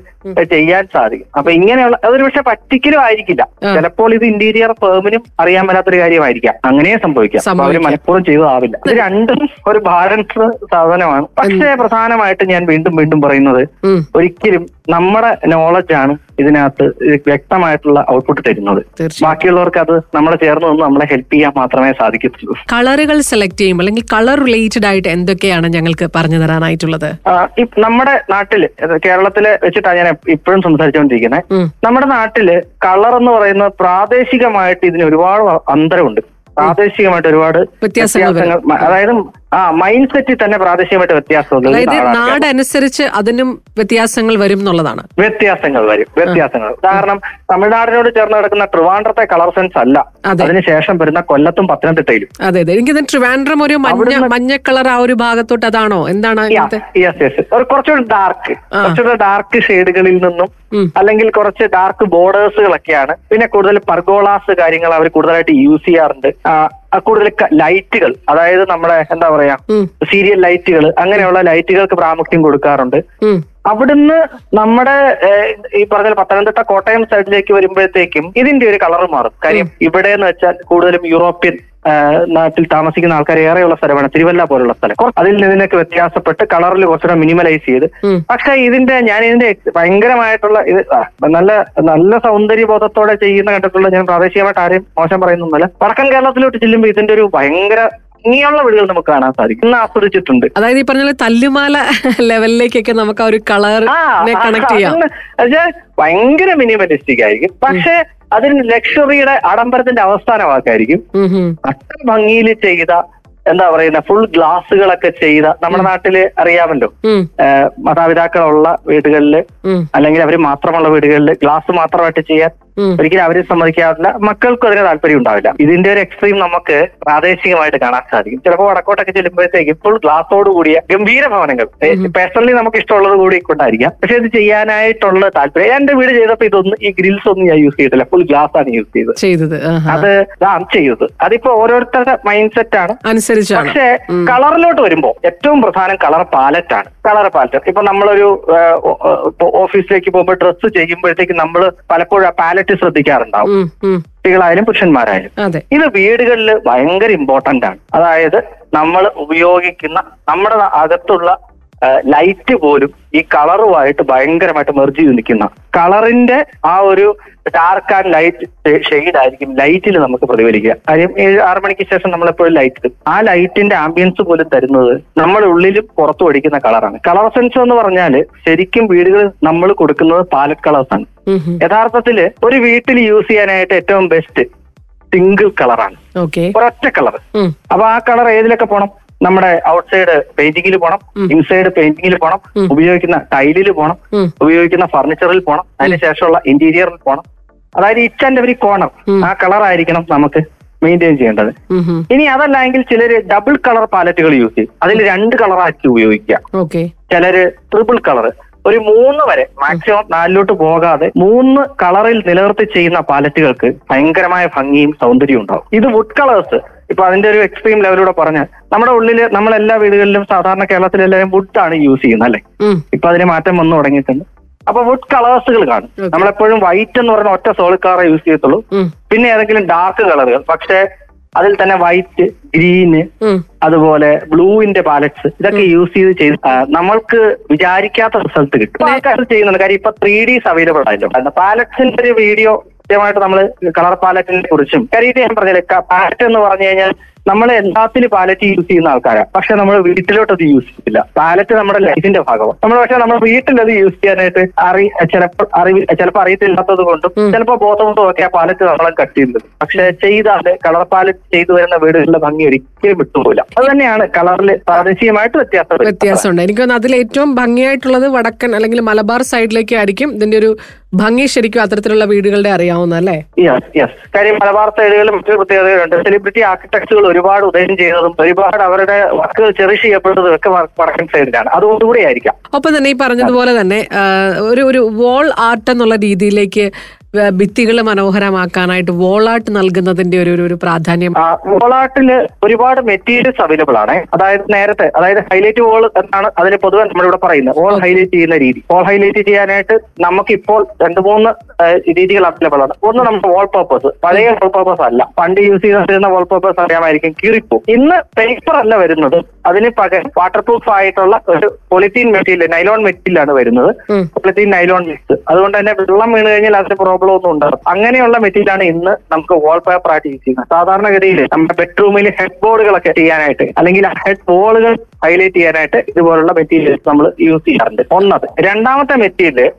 ചെയ്യാൻ സാധിക്കും. അപ്പൊ ഇങ്ങനെയുള്ള അതൊരു പക്ഷെ പറ്റിക്കലും ആയിരിക്കില്ല. ചിലപ്പോൾ ഇത് ഇന്റീരിയർ ഫേമിനും അറിയാൻ മേലാത്തൊരു കാര്യമായിരിക്കാം. അങ്ങനെയും സംഭവിക്കാം. അപ്പൊ അവർ സംഭവിക്കാം. മനഃപൂർവം ചെയ്തതാവില്ല ഇത് രണ്ടും ഒരു ബാലൻസ് സാധനമാണ്. പക്ഷേ പ്രധാനമായിട്ട് ഞാൻ വീണ്ടും വീണ്ടും പറയുന്നത് ഒരിക്കലും നമ്മുടെ നോളജ് ആണ് ഇതിനകത്ത് ഇത് വ്യക്തമായിട്ടുള്ള ഔട്ട്പുട്ട് തരുന്നത്. ബാക്കിയുള്ളവർക്ക് അത് നമ്മളെ ചേർന്ന് നിന്ന് നമ്മളെ ഹെൽപ്പ് ചെയ്യാൻ മാത്രമേ സാധിക്കത്തുള്ളൂ. കളറുകൾ സെലക്ട് ചെയ്യുമ്പോൾ അല്ലെങ്കിൽ കളർ റിലേറ്റഡ് ആയിട്ട് എന്തൊക്കെയാണ് ഞങ്ങൾക്ക് പറഞ്ഞു തരാനായിട്ടുള്ളത്? നമ്മുടെ നാട്ടിൽ കേരളത്തിലെ കേരളത്തിൽ വെച്ചിട്ടാണ് ഞാൻ ഇപ്പോഴും സംസാരിച്ചുകൊണ്ടിരിക്കുന്നത് നമ്മുടെ നാട്ടിൽ കളർ എന്ന് പറയുന്നത് പ്രാദേശികമായിട്ട് ഇതിന് ഒരുപാട് അന്തരമുണ്ട്. പ്രാദേശികമായിട്ട് ഒരുപാട് വ്യത്യാസങ്ങൾ അതായത് ആ മൈൻഡ് സെറ്റിൽ തന്നെ പ്രാദേശികമായിട്ട് വ്യത്യാസമുണ്ട്. നാടനുസരിച്ച് അതിനും വ്യത്യാസങ്ങൾ വരും എന്നുള്ളതാണ്. വ്യത്യാസങ്ങൾ വരും. വ്യത്യാസങ്ങൾ. കാരണം തമിഴ്നാടിനോട് ചേർന്ന് കിടക്കുന്ന ട്രിവാൻഡ്രത്തെ കളർ സെൻസ് അല്ല. അതെ. അതിനുശേഷം വരുന്ന കൊല്ലത്തും പത്തനംതിട്ടയിലും. അതെ അതെ. എനിക്ക് ട്രിവാൻഡ്രം ഒരു മഞ്ഞ മഞ്ഞ കളർ ആ ഒരു ഭാഗത്തോട്ട് അതാണോ? എന്താണ് യെസ് യെസ് കുറച്ചുകൂടി ഡാർക്ക്. കുറച്ചുകൂടി ഡാർക്ക് ഷെയ്ഡുകളിൽ നിന്നും. അല്ലെങ്കിൽ കുറച്ച് ഡാർക്ക് ബോർഡേഴ്സുകളൊക്കെയാണ് പിന്നെ കൂടുതൽ പർഗോളാസ് കാര്യങ്ങൾ അവർ കൂടുതലായിട്ട് യൂസ് ചെയ്യാറുണ്ട്. കൂടുതൽ ലൈറ്റുകൾ അതായത് നമ്മുടെ എന്താ പറയാ സീരിയൽ ലൈറ്റുകൾ അങ്ങനെയുള്ള ലൈറ്റുകൾക്ക് പ്രാമുഖ്യം കൊടുക്കാറുണ്ട്. അവിടുന്ന് നമ്മുടെ ഈ പറഞ്ഞ പത്തനംതിട്ട കോട്ടയം സൈഡിലേക്ക് വരുമ്പോഴത്തേക്കും ഇതിന്റെ ഒരു കളർ മാറും. കാര്യം ഇവിടെ എന്ന് വെച്ചാൽ കൂടുതലും യൂറോപ്യൻ നാട്ടിൽ താമസിക്കുന്ന ആൾക്കാർ ഏറെയുള്ള സ്ഥലമാണ് തിരുവല്ല പോലുള്ള സ്ഥലം. അതിൽ നിന്നൊക്കെ വ്യത്യാസപ്പെട്ട് കളറിൽ കുറച്ചുകൂടെ മിനിമലൈസ് ചെയ്ത്. പക്ഷേ ഇതിന്റെ ഞാൻ ഇതിന്റെ ഭയങ്കരമായിട്ടുള്ള ഇത് നല്ല നല്ല സൗന്ദര്യബോധത്തോടെ ചെയ്യുന്ന കണ്ടിട്ടുള്ള ഞാൻ പ്രാദേശികമായിട്ട് ആരെയും മോശം പറയുന്നൊന്നുമല്ല. വടക്കൻ കേരളത്തിലോട്ട് ചെല്ലുമ്പോൾ ഇതിന്റെ ഒരു ഭയങ്കര ഭംഗിയുള്ള വീടുകൾ നമുക്ക് കാണാൻ സാധിക്കും. ഇന്ന് ആസ്വദിച്ചിട്ടുണ്ട്. അതായത് ഈ പറഞ്ഞ തല്ലുമാല ലെവലിലേക്കൊക്കെ നമുക്ക് ആ ഒരു കളർ കണക്ട് ചെയ്യാം. ഭയങ്കര മിനിമലിസ്റ്റിക് ആയിരിക്കും. പക്ഷെ അതിന് ലക്ഷറിയുടെ ആഡംബരത്തിന്റെ അവസാന വാക്കായിരിക്കും ഉം, ഉം. അത്ര ഭംഗിയിൽ ചെയ്ത എന്താ പറയുന്ന ഫുൾ ഗ്ലാസ്സുകളൊക്കെ ചെയ്ത നമ്മുടെ നാട്ടിൽ അറിയാമല്ലോ. മാതാപിതാക്കളുള്ള വീടുകളിൽ അല്ലെങ്കിൽ അവർ മാത്രമുള്ള വീടുകളിൽ ഗ്ലാസ് മാത്രമായിട്ട് ചെയ്യാൻ. ഒരിക്കലും അവരെ സമ്മതിക്കാറില്ല. മക്കൾക്കും അതിന് താല്പര്യം ഉണ്ടാവില്ല. ഇതിന്റെ ഒരു എക്സ്ട്രീം നമുക്ക് പ്രാദേശികമായിട്ട് കാണാൻ സാധിക്കും. ചിലപ്പോൾ വടക്കോട്ടൊക്കെ ചെല്ലുമ്പോഴത്തേക്ക് ഫുൾ ഗ്ലാസോട് കൂടിയ ഗംഭീര ഭവനങ്ങൾ. പേഴ്സണലി നമുക്ക് ഇഷ്ടമുള്ളത് കൂടി കൊണ്ടായിരിക്കാം. പക്ഷെ ഇത് ചെയ്യാനായിട്ടുള്ള താല്പര്യം എന്റെ വീട് ചെയ്തപ്പോ ഇതൊന്നും ഈ ഗ്രിൽസ് ഒന്നും ഞാൻ യൂസ് ചെയ്തില്ല ഫുൾ ഗ്ലാസ് ആണ് യൂസ് ചെയ്തത്. അത് ചെയ്തത്. അതിപ്പോ ഓരോരുത്തരുടെ മൈൻഡ് സെറ്റ് ആണ് അനുസരിച്ചാണ്. പക്ഷേ കളറിലോട്ട് വരുമ്പോ ഏറ്റവും പ്രധാനം കളർ പാലറ്റ് ആണ് കളർ പാലറ്റ്. ഇപ്പൊ നമ്മളൊരു ഓഫീസിലേക്ക് പോകുമ്പോൾ ഡ്രസ്സ് ചെയ്യുമ്പോഴത്തേക്ക് നമ്മൾ പലപ്പോഴും ആ പാലറ്റ് ശ്രദ്ധിക്കാറുണ്ടാവും. കുട്ടികളായാലും പുരുഷന്മാരായാലും. ഇത് വീടുകളിൽ ഭയങ്കര ഇമ്പോർട്ടന്റ് ആണ്. അതായത് നമ്മൾ ഉപയോഗിക്കുന്ന നമ്മുടെ അകത്തുള്ള ലൈറ്റ് പോലും ഈ കളറുമായിട്ട് ഭയങ്കരമായിട്ട് മെർജ് ചെയ്ത് നിൽക്കുന്ന. കളറിന്റെ ആ ഒരു ഡാർക്ക് ആൻഡ് ലൈറ്റ് ഷെയ്ഡ് ആയിരിക്കും ലൈറ്റിൽ നമുക്ക് പ്രതിഫലിക്കുക. കാര്യം ഏഴ് ആറ് മണിക്ക് ശേഷം നമ്മൾ എപ്പോഴും ലൈറ്റ് ഇടും. ആ ലൈറ്റിന്റെ ആംബിയൻസ് പോലും തരുന്നത് നമ്മുടെ ഉള്ളിലും പുറത്തു അടിക്കുന്ന കളറാണ് കളർ സെൻസ് എന്ന് പറഞ്ഞാൽ ശരിക്കും വീടുകളിൽ നമ്മൾ കൊടുക്കുന്നത് പാലറ്റ് കളേഴ്സ് ആണ്. യഥാർത്ഥത്തിൽ ഒരു വീട്ടിൽ യൂസ് ചെയ്യാനായിട്ട് ഏറ്റവും ബെസ്റ്റ് സിംഗിൾ കളറാണ് ഒരൊറ്റ കളർ അപ്പൊ ആ കളർ ഏതിലൊക്കെ പോണം? നമ്മുടെ ഔട്ട്സൈഡ് പെയിന്റിങ്ങിൽ പോണം ഇൻസൈഡ് പെയിന്റിങ്ങിൽ പോണം ഉപയോഗിക്കുന്ന ടൈലിൽ പോണം ഉപയോഗിക്കുന്ന ഫർണിച്ചറിൽ പോണം അതിനുശേഷമുള്ള ഇന്റീരിയറിൽ പോണം. അതായത് ഇച്ച് ആൻഡ് എവരി കോർണർ ആ കളർ ആയിരിക്കണം നമുക്ക് മെയിന്റെയിൻ ചെയ്യേണ്ടത്. ഇനി അതല്ല എങ്കിൽ ചിലര് ഡബിൾ കളർ പാലറ്റുകൾ യൂസ് ചെയ്യും. അതിൽ രണ്ട് കളറാക്കി ഉപയോഗിക്കുക. ചിലര് ട്രിപ്പിൾ കളർ ഒരു മൂന്ന് വരെ മാക്സിമം നാലിലോട്ട് പോകാതെ മൂന്ന് കളറിൽ നിലനിർത്തി ചെയ്യുന്ന പാലറ്റുകൾക്ക് ഭയങ്കരമായ ഭംഗിയും സൗന്ദര്യവും ഉണ്ടാവും. ഇത് വുഡ് കളേഴ്സ് ഇപ്പൊ അതിന്റെ ഒരു എക്സ്ട്രീം ലെവലൂടെ പറഞ്ഞാൽ നമ്മുടെ ഉള്ളിൽ നമ്മളെല്ലാ വീടുകളിലും സാധാരണ കേരളത്തിലെല്ലാവരും വുഡ് ആണ് യൂസ് ചെയ്യുന്നത് അല്ലെ? ഇപ്പൊ അതിന് മാറ്റം വന്നു തുടങ്ങിയിട്ടുണ്ട്. അപ്പൊ വുഡ് കളേഴ്സുകൾ കാണും. നമ്മളെപ്പോഴും വൈറ്റ് എന്ന് പറഞ്ഞ ഒറ്റ സോളിഡ് കളറെ യൂസ് ചെയ്യത്തുള്ളൂ. പിന്നെ ഏതെങ്കിലും ഡാർക്ക് കളറുകൾ പക്ഷേ അതിൽ തന്നെ വൈറ്റ് ഗ്രീന് അതുപോലെ ബ്ലൂവിന്റെ പാലറ്റ്സ് ഇതൊക്കെ യൂസ് ചെയ്ത് ചെയ്ത് നമ്മൾക്ക് വിചാരിക്കാത്ത റിസൾട്ട് കിട്ടും. ആൾക്കാർ ചെയ്യുന്നുണ്ട്. കാര്യം ഇപ്പൊ ത്രീ ഡീസ് അവൈലബിൾ ആയല്ലോ. പാലറ്റ്സിന്റെ ഒരു വീഡിയോ കൃത്യമായിട്ട് നമ്മൾ കളർ പാലറ്റിനെ കുറിച്ചും കാര്യം ഞാൻ പറഞ്ഞില്ലേ പാലറ്റ് എന്ന് പറഞ്ഞു കഴിഞ്ഞാൽ നമ്മൾ എല്ലാത്തിലും പാലറ്റ് യൂസ് ചെയ്യുന്ന ആൾക്കാരാണ് പക്ഷെ നമ്മൾ വീട്ടിലോട്ട് അത് യൂസ് ചെയ്യില്ല പാലറ്റ് നമ്മുടെ ലൈഫിന്റെ ഭാഗമാണ്. നമ്മൾ പക്ഷെ നമ്മൾ വീട്ടിൽ അത് യൂസ് ചെയ്യാനായിട്ട് അറി ചിലപ്പോൾ അറിവ് ചിലപ്പോൾ അറിയത്തില്ലാത്തത് കൊണ്ടും ചിലപ്പോൾ ബോധമുണ്ടോ ഒക്കെ ആ പാലറ്റ് നമ്മളെ കട്ട് ചെയ്യുന്നത്. പക്ഷെ ചെയ്താൽ കളർ പാലറ്റ് ചെയ്തു വരുന്ന വീടുകളിലെ ഭംഗി ഒരിക്കലും വിട്ടുപോകില്ല. അത് തന്നെയാണ് കളറിൽ പ്രാദേശികമായിട്ട് വ്യത്യാസം. വ്യത്യാസമുണ്ട്. എനിക്ക് തോന്നുന്നു അതിൽ ഏറ്റവും ഭംഗിയായിട്ടുള്ളത് വടക്കൻ അല്ലെങ്കിൽ മലബാർ സൈഡിലേക്ക് ആയിരിക്കും ഇതിന്റെ ഒരു ഭംഗി ശരിക്കും അത്തരത്തിലുള്ള വീടുകളുടെ അറിയാവുന്ന അല്ലേ യെസ് യെസ് കാര്യം മലബാർ സൈഡുകളിൽ മറ്റൊരു പ്രത്യേകതകളുണ്ട് സെലിബ്രിറ്റി ആർക്കിടെക്ട്സുകൾ ഒരുപാട് ഉദയം ചെയ്തതും ഒരുപാട് അവരുടെ വർക്കുകൾ ചെറിഷ് ചെയ്യപ്പെടുന്നതും ഒക്കെ വടക്കൻ സൈഡിലാണ്. അതുകൊണ്ടുകൂടി ആയിരിക്കാം. ഒപ്പം തന്നെ ഈ പറഞ്ഞതുപോലെ തന്നെ ഒരു ഒരു വാൾ ആർട്ട് എന്നുള്ള രീതിയിലേക്ക് ഭിത്തികൾ മനോഹരമാക്കാനായിട്ട് വോൾ ആർട്ട് നൽകുന്നതിന്റെ ഒരു ഒരു- പ്രാധാന്യം. വോളാട്ടിൽ ഒരുപാട് മെറ്റീരിയൽസ് അവൈലബിൾ ആണ്. അതായത് നേരത്തെ അതായത് ഹൈലൈറ്റ് വോൾ എന്നാണ് അതിന് പൊതുവെ നമ്മളിവിടെ പറയുന്നത്. വോൾ ഹൈലൈറ്റ് ചെയ്യുന്ന രീതി. വോൾ ഹൈലൈറ്റ് ചെയ്യാനായിട്ട് നമുക്കിപ്പോൾ രണ്ട് മൂന്ന് രീതികൾ അവൈലബിൾ ആണ്. ഒന്ന് നമ്മുടെ വാൾ പേപ്പേഴ്സ്. പഴയ വാൾ പേപ്പേഴ്സ് അല്ല. പണ്ട് യൂസ് ചെയ്തിരുന്ന വാൾ പേപ്പേഴ്സ് അറിയാമായിരിക്കും കീറിപ്പോ. ഇന്ന് പേപ്പർ അല്ല വരുന്നത്. അതിന് പകരം വാട്ടർ പ്രൂഫ് ആയിട്ടുള്ള ഒരു പൊളിത്തീൻ മെറ്റീരിയൽ നൈലോൺ മെറ്റീരിയൽ ആണ് വരുന്നത്. പോളിത്തീൻ പൊളിത്തീൻ നൈലോൺ മിക്സ് അതുകൊണ്ട് തന്നെ വെള്ളം വീണ് കഴിഞ്ഞാൽ അതിന് പ്രോബ്ലം ഒന്നും ഉണ്ടാകും അങ്ങനെയുള്ള മെറ്റീരിയൽ ആണ് ഇന്ന് നമുക്ക് വാൾ പേപ്പർ ആയിട്ട് യൂസ് ചെയ്യുന്നത്. സാധാരണഗതിയിൽ നമ്മുടെ ബെഡ്റൂമിൽ ഹെഡ് ബോർഡുകളൊക്കെ ചെയ്യാനായിട്ട് അല്ലെങ്കിൽ ഹെഡ് ബോളുകൾ ഹൈലൈറ്റ് ചെയ്യാനായിട്ട് ഇതുപോലുള്ള മെറ്റീരിയൽസ് നമ്മൾ യൂസ് ചെയ്യാറുണ്ട്. ഒന്നത്. രണ്ടാമത്തെ മെറ്റീരിയൽ.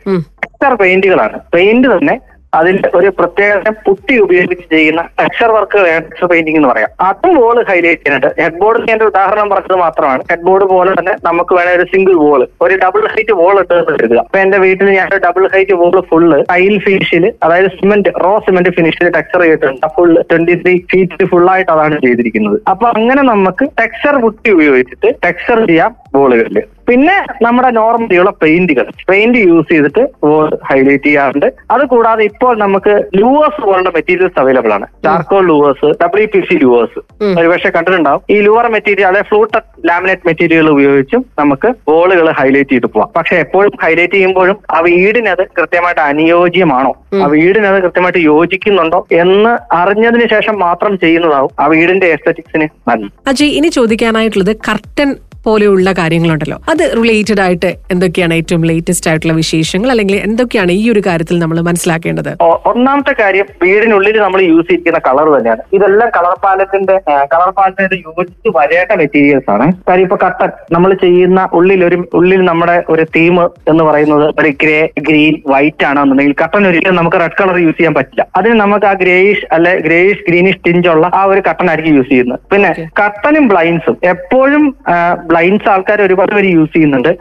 പെയിന്റുകളാണ് പെയിന്റ് തന്നെ അതിന്റെ ഒരു പ്രത്യേക പുട്ടി ഉപയോഗിച്ച് ചെയ്യുന്ന ടെക്സ്ചർ വർക്ക് ടെക്സ്ചർ പെയിന്റിംഗ് എന്ന് പറയാം. അതും വോൾ ഹൈലൈറ്റ് ചെയ്യുന്നുണ്ട് ഹെഡ് ബോർഡിൽ ഞാൻ ഒരു ഉദാഹരണം പറഞ്ഞത് മാത്രമാണ്. ഹെഡ് ബോർഡ് പോലെ തന്നെ നമുക്ക് വേണേ ഒരു സിംഗിൾ വോൾ ഒരു ഡബിൾ ഹൈറ്റ് വോൾ ഇട്ട് എടുക്കുക അപ്പൊ എന്റെ വീട്ടിൽ ഞാൻ double height wall full tile ഫിനിഷിൽ അതായത് സിമെന്റ് റോ സിമെന്റ് ഫിനിഷിൽ ടെക്സ്ചർ ചെയ്തിട്ടുണ്ട്. Full twenty three feet full ആയിട്ട് അതാണ് ചെയ്തിരിക്കുന്നത്. അപ്പൊ അങ്ങനെ നമുക്ക് ടെക്സ്ചർ പുട്ടി ഉപയോഗിച്ചിട്ട് ടെക്സ്ചർ ചെയ്യാം വോളുകളിൽ പിന്നെ നമ്മുടെ നോർമലിയുള്ള പെയിന്റുകൾ. പെയിന്റ് യൂസ് ചെയ്തിട്ട് ഹൈലൈറ്റ് ചെയ്യാറുണ്ട്. അത് കൂടാതെ ഇപ്പോൾ നമുക്ക് ലൂവേഴ്സ് പോലുള്ള മെറ്റീരിയൽസ് അവൈലബിൾ ആണ്. Charcoal louvers W P C louvers ഒരുപക്ഷെ കണ്ടിട്ടുണ്ടാവും. ഈ ലൂവർ മെറ്റീരിയൽ അതായത് ഫ്ലൂട്ട് ലാമിനേറ്റ് മെറ്റീരിയൽ ഉപയോഗിച്ചും നമുക്ക് വോളുകൾ ഹൈലൈറ്റ് ചെയ്ത് പോവാം. പക്ഷെ എപ്പോഴും ഹൈലൈറ്റ് ചെയ്യുമ്പോഴും ആ വീടിനത് കൃത്യമായിട്ട് അനുയോജ്യമാണോ? ആ വീടിനത് കൃത്യമായിട്ട് യോജിക്കുന്നുണ്ടോ? എന്ന് അറിഞ്ഞതിന് ശേഷം മാത്രം ചെയ്യുന്നതാവും ആ വീടിന്റെ എസ്തറ്റിക്സിന് നല്ലത്. അജയ് ഇനി ചോദിക്കാനായിട്ടുള്ളത് കർട്ടൻ പോലെയുള്ള കാര്യങ്ങളുണ്ടല്ലോ. അത് റിലേറ്റഡ് ആയിട്ട് എന്തൊക്കെയാണ് ഏറ്റവും ലേറ്റസ്റ്റ് ആയിട്ടുള്ള വിശേഷങ്ങൾ? അല്ലെങ്കിൽ എന്തൊക്കെയാണ് ഈ ഒരു കാര്യത്തിൽ നമ്മൾ മനസ്സിലാക്കേണ്ടത്? ഒന്നാമത്തെ കാര്യം വീടിനുള്ളിൽ നമ്മൾ യൂസ് ചെയ്തിരിക്കുന്ന കളർ തന്നെയാണ്. ഇതെല്ലാം കളർ പാലത്തിന്റെ കളർ പാലത്തിന്റെ യോജിച്ച് വരേണ്ട മെറ്റീരിയൽസ് ആണ്. കാര്യം ഇപ്പൊ കട്ടൻ നമ്മൾ ചെയ്യുന്ന ഉള്ളിൽ ഒരു ഉള്ളിൽ നമ്മുടെ ഒരു തീം എന്ന് പറയുന്നത് ഒരു ഗ്രേ ഗ്രീൻ വൈറ്റ് ആണെന്നുണ്ടെങ്കിൽ കട്ടൻ ഒരിക്കലും നമുക്ക് റെഡ് കളർ യൂസ് ചെയ്യാൻ പറ്റില്ല. അതിന് നമുക്ക് ആ ഗ്രേയിഷ് അല്ലെ ഗ്രേയിഷ് ഗ്രീനിഷ് ടിഞ്ച് ഉള്ള ആ ഒരു കട്ടൻ ആയിരിക്കും യൂസ് ചെയ്യുന്നത്. പിന്നെ കട്ടനും ബ്ലൈൻസും എപ്പോഴും ബ്ലൈൻസ് ആൾക്കാർ ഒരുപാട് പേര് യൂസ് ചെയ്യുന്നുണ്ട്.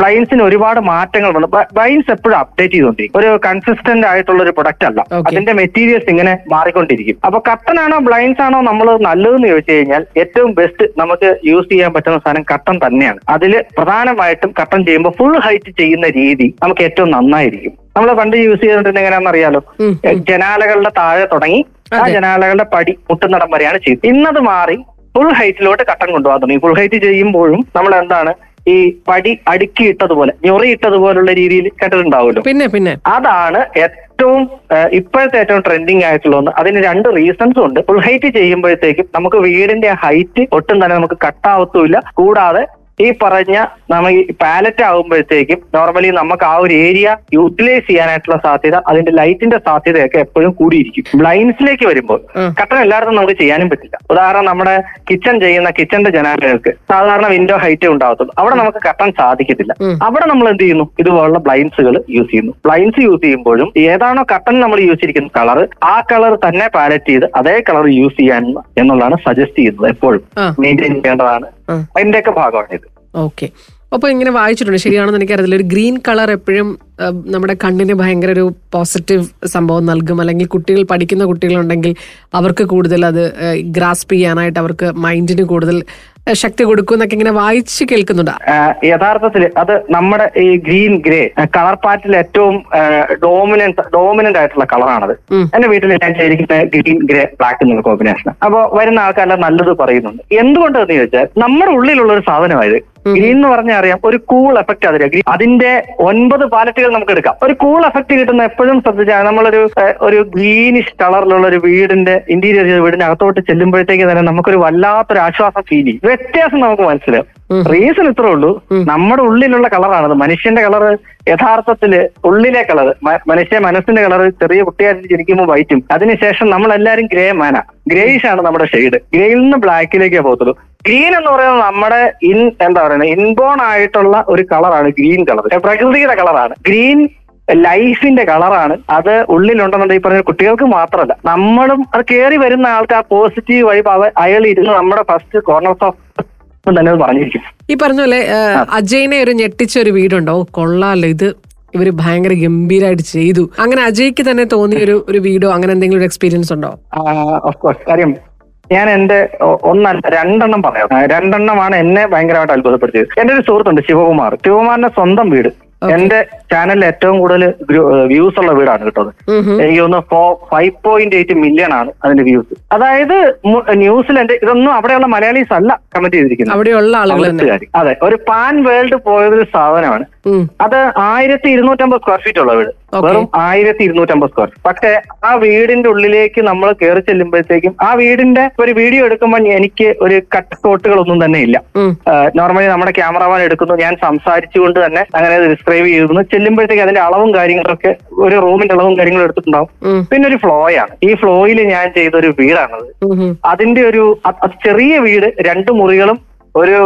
ബ്ലൈൻഡ്സിന് ബ്ലൈൻസിന് ഒരുപാട് മാറ്റങ്ങൾ വന്നു. ബ്ലൈൻസ് എപ്പോഴും അപ്ഡേറ്റ് ചെയ്തുകൊണ്ടിരിക്കും. ഒരു കൺസിസ്റ്റന്റ് ആയിട്ടുള്ള ഒരു പ്രൊഡക്റ്റ് അല്ല. അതിന്റെ മെറ്റീരിയൽസ് ഇങ്ങനെ മാറിക്കൊണ്ടിരിക്കും. അപ്പൊ കട്ടനാണോ ആണോ ബ്ലൈൻസ് ആണോ നമ്മൾ നല്ലതെന്ന് ചോദിച്ചു കഴിഞ്ഞാൽ ഏറ്റവും ബെസ്റ്റ് നമുക്ക് യൂസ് ചെയ്യാൻ പറ്റുന്ന സാധനം കട്ടൻ തന്നെയാണ്. അതിൽ പ്രധാനമായിട്ടും കട്ടൻ ചെയ്യുമ്പോൾ ഫുൾ ഹൈറ്റ് ചെയ്യുന്ന രീതി നമുക്ക് ഏറ്റവും നന്നായിരിക്കും. നമ്മൾ പണ്ട് യൂസ് എങ്ങനെയാണെന്ന് അറിയാലോ? ജനാലകളുടെ താഴെ തുടങ്ങി ആ ജനാലകളുടെ പടി മുട്ടുന്നടം വരെയാണ് ചെയ്തത്. ഇന്നത് മാറി ഫുൾ ഹൈറ്റിലോട്ട് കട്ടൻ കൊണ്ടുപോകാൻ തുടങ്ങി. ഫുൾ ഹൈറ്റ് ചെയ്യുമ്പോഴും നമ്മൾ എന്താണ് ഈ പടി അടുക്കിയിട്ടതുപോലെ ഞൊറിയിട്ടതുപോലുള്ള രീതിയിൽ കെട്ടിട്ടുണ്ടാവുമല്ലോ പിന്നെ പിന്നെ. അതാണ് ഏറ്റവും ഇപ്പോഴത്തെ ഏറ്റവും ട്രെൻഡിങ് ആയിട്ടുള്ള ഒന്ന്. അതിന് രണ്ട് റീസൺസും ഉണ്ട്. ഫുൾ ഹൈറ്റ് ചെയ്യുമ്പോഴത്തേക്കും നമുക്ക് വീടിന്റെ ഹൈറ്റ് ഒട്ടും തന്നെ നമുക്ക് കട്ടാവത്തുമില്ല കൂടാതെ ഈ പറഞ്ഞ ഈ പാലറ്റ് ആകുമ്പോഴത്തേക്കും നോർമലി നമുക്ക് ആ ഒരു ഏരിയ യൂട്ടിലൈസ് ചെയ്യാനായിട്ടുള്ള സാധ്യത അതിന്റെ ലൈറ്റിന്റെ സാധ്യതയൊക്കെ എപ്പോഴും കൂടിയിരിക്കും. ബ്ലൈൻഡ്സിലേക്ക് വരുമ്പോൾ കട്ടൺ കട്ടൻ എല്ലായിടത്തും നമുക്ക് ചെയ്യാനും പറ്റില്ല. ഉദാഹരണം നമ്മുടെ കിച്ചൺ ചെയ്യുന്ന കിച്ചന്റെ ജനാലകൾക്ക് സാധാരണ വിൻഡോ ഹൈറ്റ് ഉണ്ടാകത്തുള്ളൂ. അവിടെ നമുക്ക് കട്ടൻ സാധിക്കത്തില്ല. അവിടെ നമ്മൾ എന്ത് ചെയ്യുന്നു? ഇതുപോലുള്ള ബ്ലൈൻഡ്സുകൾ യൂസ് ചെയ്യുന്നു. ബ്ലൈൻഡ്സ് യൂസ് ചെയ്യുമ്പോഴും ഏതാണോ കട്ടൻ നമ്മൾ യൂസ് ചെയ്യുന്ന കളർ ആ കളർ തന്നെ പാലറ്റ് ചെയ്ത് അതേ കളർ യൂസ് ചെയ്യാൻ എന്നുള്ളതാണ് സജസ്റ്റ് ചെയ്യുന്നത് എപ്പോഴും. മെയിന്റെയിൻ ചെയ്യേണ്ടതാണ്. അതിന്റെയൊക്കെ ഭാഗമാണ് ഇത്. ഓക്കെ. അപ്പൊ ഇങ്ങനെ വായിച്ചിട്ടുണ്ട്. ശരിയാണെന്ന് എനിക്കറിയില്ല ഒരു ഗ്രീൻ കളർ എപ്പോഴും നമ്മുടെ കണ്ണിന് ഭയങ്കര ഒരു പോസിറ്റീവ് സംഭവം നൽകും. അല്ലെങ്കിൽ കുട്ടികൾ പഠിക്കുന്ന കുട്ടികളുണ്ടെങ്കിൽ അവർക്ക് കൂടുതൽ അത് ഗ്രാസ്പ് ചെയ്യാനായിട്ട് അവർക്ക് മൈൻഡിന് കൂടുതൽ ശക്തി കൊടുക്കും എന്നൊക്കെ ഇങ്ങനെ വായിച്ച് കേൾക്കുന്നുണ്ട്. യഥാർത്ഥത്തിൽ അത് നമ്മുടെ ഈ ഗ്രീൻ ഗ്രേ കളർ പാറ്റിൽ ഏറ്റവും ഡോമിനന്റ് ഡോമിനന്റ് ആയിട്ടുള്ള കളറാണത്. എന്റെ വീട്ടിൽ ഞാൻ ചെയ്തിരിക്കുന്ന ഗ്രീൻ ഗ്രേ ബ്ലാക്ക് എന്നുള്ള കോമ്പിനേഷൻ അപ്പൊ വരുന്ന ആൾക്കാരെല്ലാം നല്ലത് പറയുന്നുണ്ട്. എന്തുകൊണ്ടെന്ന് ചോദിച്ചാൽ നമ്മുടെ ഉള്ളിലുള്ള ഒരു സാധനമായത് ഗ്രീൻ എന്ന് പറഞ്ഞാൽ അറിയാം ഒരു കൂൾ എഫക്റ്റ് ഗ്രീൻ അതിന്റെ ഒൻപത് പാലറ്റുകൾ നമുക്ക് എടുക്കാം. ഒരു കൂൾ എഫക്റ്റ് കിട്ടുന്ന എപ്പോഴും ശ്രദ്ധിച്ചാൽ നമ്മളൊരു ഒരു ഗ്രീനിഷ് കളറിലുള്ള ഒരു വീടിന്റെ ഇന്റീരിയർ വീടിന്റെ അകത്തോട്ട് ചെല്ലുമ്പോഴത്തേക്ക് തന്നെ നമുക്കൊരു വല്ലാത്തൊരു ആശ്വാസം ഫീൽ ചെയ്യും. വ്യത്യാസം നമുക്ക് മനസ്സിലാവും. റീസൺ ഇത്രേ ഉള്ളൂ. നമ്മുടെ ഉള്ളിലുള്ള കളറാണത് മനുഷ്യന്റെ കളർ യഥാർത്ഥത്തിൽ ഉള്ളിലെ കളർ മനുഷ്യ മനസ്സിന്റെ കളർ ചെറിയ കുട്ടിയായിട്ട് ജനിക്കുമ്പോൾ വൈറ്റും അതിനുശേഷം നമ്മളെല്ലാരും ഗ്രേ മാന ഗ്രേയിഷ് ആണ് നമ്മുടെ ഷെയ്ഡ് ഗ്രേയിൽ നിന്ന് ബ്ലാക്കിലേക്കേ പോകത്തുള്ളൂ. ഗ്രീൻ എന്ന് പറയുന്നത് നമ്മുടെ ഇൻ എന്താ പറയുന്നത്? ഇൻബോൺ ആയിട്ടുള്ള ഒരു കളറാണ് ഗ്രീൻ കളർ പ്രകൃതിയുടെ കളറാണ്. ഗ്രീൻ ലൈഫിന്റെ കളറാണ്. അത് ഉള്ളിലുണ്ടെന്നുണ്ടെങ്കിൽ ഈ പറഞ്ഞ കുട്ടികൾക്ക് മാത്രമല്ല. നമ്മളും അത് കയറി വരുന്ന ആൾക്ക് ആ പോസിറ്റീവ് വഴി അയാൾ ഇരുന്ന് നമ്മുടെ ഫസ്റ്റ് കോർണർ ഓഫ് തന്നെ അത് പറഞ്ഞിരിക്കും. ഈ പറഞ്ഞ പോലെ അജയ്നെ ഒരു ഞെട്ടിച്ച ഒരു വീടുണ്ടോ? കൊള്ളാല്ലോ കൊള്ളാലോ ഇത് ഇവർ ഭയങ്കര ഗംഭീരമായിട്ട് ചെയ്തു. അങ്ങനെ അജയ്ക്ക് തന്നെ തോന്നിയ ഒരു ഒരു വീടോ അങ്ങനെ എന്തെങ്കിലും ഒരു എക്സ്പീരിയൻസ് ഉണ്ടോ? ഓഫ് കോഴ്സ് കാര്യം ഞാൻ എന്റെ ഒന്നല്ല രണ്ടെണ്ണം പറയാം. രണ്ടെണ്ണമാണ് എന്നെ ഭയങ്കരമായിട്ട് അത്ഭുതപ്പെടുത്തിയത്. എന്റെ ഒരു സുഹൃത്തുണ്ട് ശിവകുമാർ. ശിവകുമാറിന്റെ സ്വന്തം വീട്. എന്റെ ചാനലിൽ ഏറ്റവും കൂടുതൽ വ്യൂസ് ഉള്ള വീടാണ് കേട്ടത്. എനിക്ക് തോന്നുന്നു ഫോ ഫൈവ് പോയിന്റ് എയ്റ്റ് മില്യൺ ആണ് അതിന്റെ വ്യൂസ് അതായത് ന്യൂസിൽ ന്യൂസിലൻഡ് ഇതൊന്നും അവിടെയുള്ള മലയാളീസ് അല്ല കമന്റ് ചെയ്തിരിക്കുന്നത്. അവിടെയുള്ള ആളുകൾ അതെ ഒരു പാൻ വേൾഡ് പോയതൊരു സാധനമാണ്. അത് ആയിരത്തി ഇരുന്നൂറ്റമ്പത് സ്ക്വയർ ഫീറ്റ് ഉള്ള വീട്. വെറും ആയിരത്തി ഇരുന്നൂറ്റമ്പത് സ്ക്വയർ പക്ഷെ ആ വീടിന്റെ ഉള്ളിലേക്ക് നമ്മൾ കയറി ചെല്ലുമ്പോഴത്തേക്കും ആ വീടിന്റെ ഒരു വീഡിയോ എടുക്കുമ്പോൾ എനിക്ക് ഒരു കട്ട് ഷോട്ടുകളൊന്നും തന്നെ ഇല്ല. നോർമലി നമ്മുടെ ക്യാമറമാൻ എടുക്കുന്നു. ഞാൻ സംസാരിച്ചുകൊണ്ട് തന്നെ അങ്ങനെ ഡിസ്ക്രൈബ് ചെയ്യുന്നു ചെല്ലുമ്പോഴത്തേക്ക് അതിന്റെ അളവും കാര്യങ്ങളൊക്കെ ഒരു റൂമിന്റെ അളവും കാര്യങ്ങളും എടുത്തിട്ടുണ്ടാവും. പിന്നെ ഒരു ഫ്ലോയാണ് ഈ ഫ്ലോയിൽ ഞാൻ ചെയ്ത ഒരു വീടാണത് അതിന്റെ ഒരു ചെറിയ വീട് രണ്ട് മുറികളും ഒരു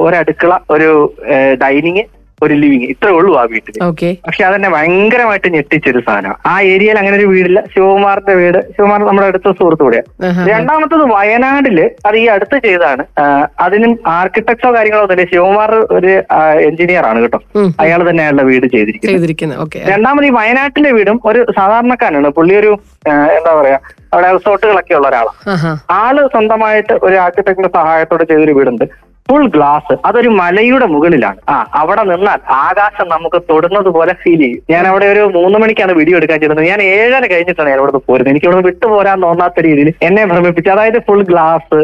ഒരു അടുക്കള ഒരു ഡൈനിങ് ഒരു ലിവിങ് ഇത്രേ ഉള്ളൂ ആ വീട്ടിൽ പക്ഷെ അതെന്നെ ഭയങ്കരമായിട്ട് ഞെട്ടിച്ചൊരു സാധനം. ആ ഏരിയയിൽ അങ്ങനെ ഒരു വീടില്ല. ശിവകുമാറിന്റെ വീട്. ശിവകുമാർ നമ്മുടെ അടുത്ത സുഹൃത്തു കൂടെയാണ്. രണ്ടാമത്തത് വയനാടിൽ അത് ഈ അടുത്ത് ചെയ്തതാണ്. അതിനും ആർക്കിടെക്ടോ കാര്യങ്ങളോ ഒന്നുമില്ല. ശിവകുമാർ ഒരു എഞ്ചിനീയർ ആണ് കേട്ടോ. അയാൾ തന്നെ അയാളുടെ വീട് ചെയ്തിരിക്കുന്നത്. രണ്ടാമത് ഈ വയനാട്ടിലെ വീടും ഒരു സാധാരണക്കാരനാണ്. പുള്ളി ഒരു എന്താ പറയാ അവിടെ റിസോർട്ടുകളൊക്കെ ഉള്ള ഒരാളാണ് ആൾ സ്വന്തമായിട്ട് ഒരു ആർക്കിടെക്ടിന്റെ സഹായത്തോടെ ചെയ്തൊരു വീടുണ്ട്. ഫുൾ ഗ്ലാസ് അതൊരു മലയുടെ മുകളിലാണ്. ആ അവിടെ നിന്നാൽ ആകാശം നമുക്ക് തൊടുന്നത് പോലെ ഫീൽ ചെയ്യും. ഞാൻ അവിടെ ഒരു മൂന്ന് മണിക്കാണ് വീഡിയോ എടുക്കാൻ ചെല്ലുന്നത്. ഞാൻ ഏഴര കഴിഞ്ഞിട്ടാണ് ഞാൻ ഇവിടുന്ന് പോരുന്നത്. എനിക്ക് ഇവിടെ വിട്ടു പോരാൻ തോന്നാത്ത രീതിയിൽ എന്നെ ഭ്രമിപ്പിച്ചു അതായത് ഫുൾ ഗ്ലാസ്.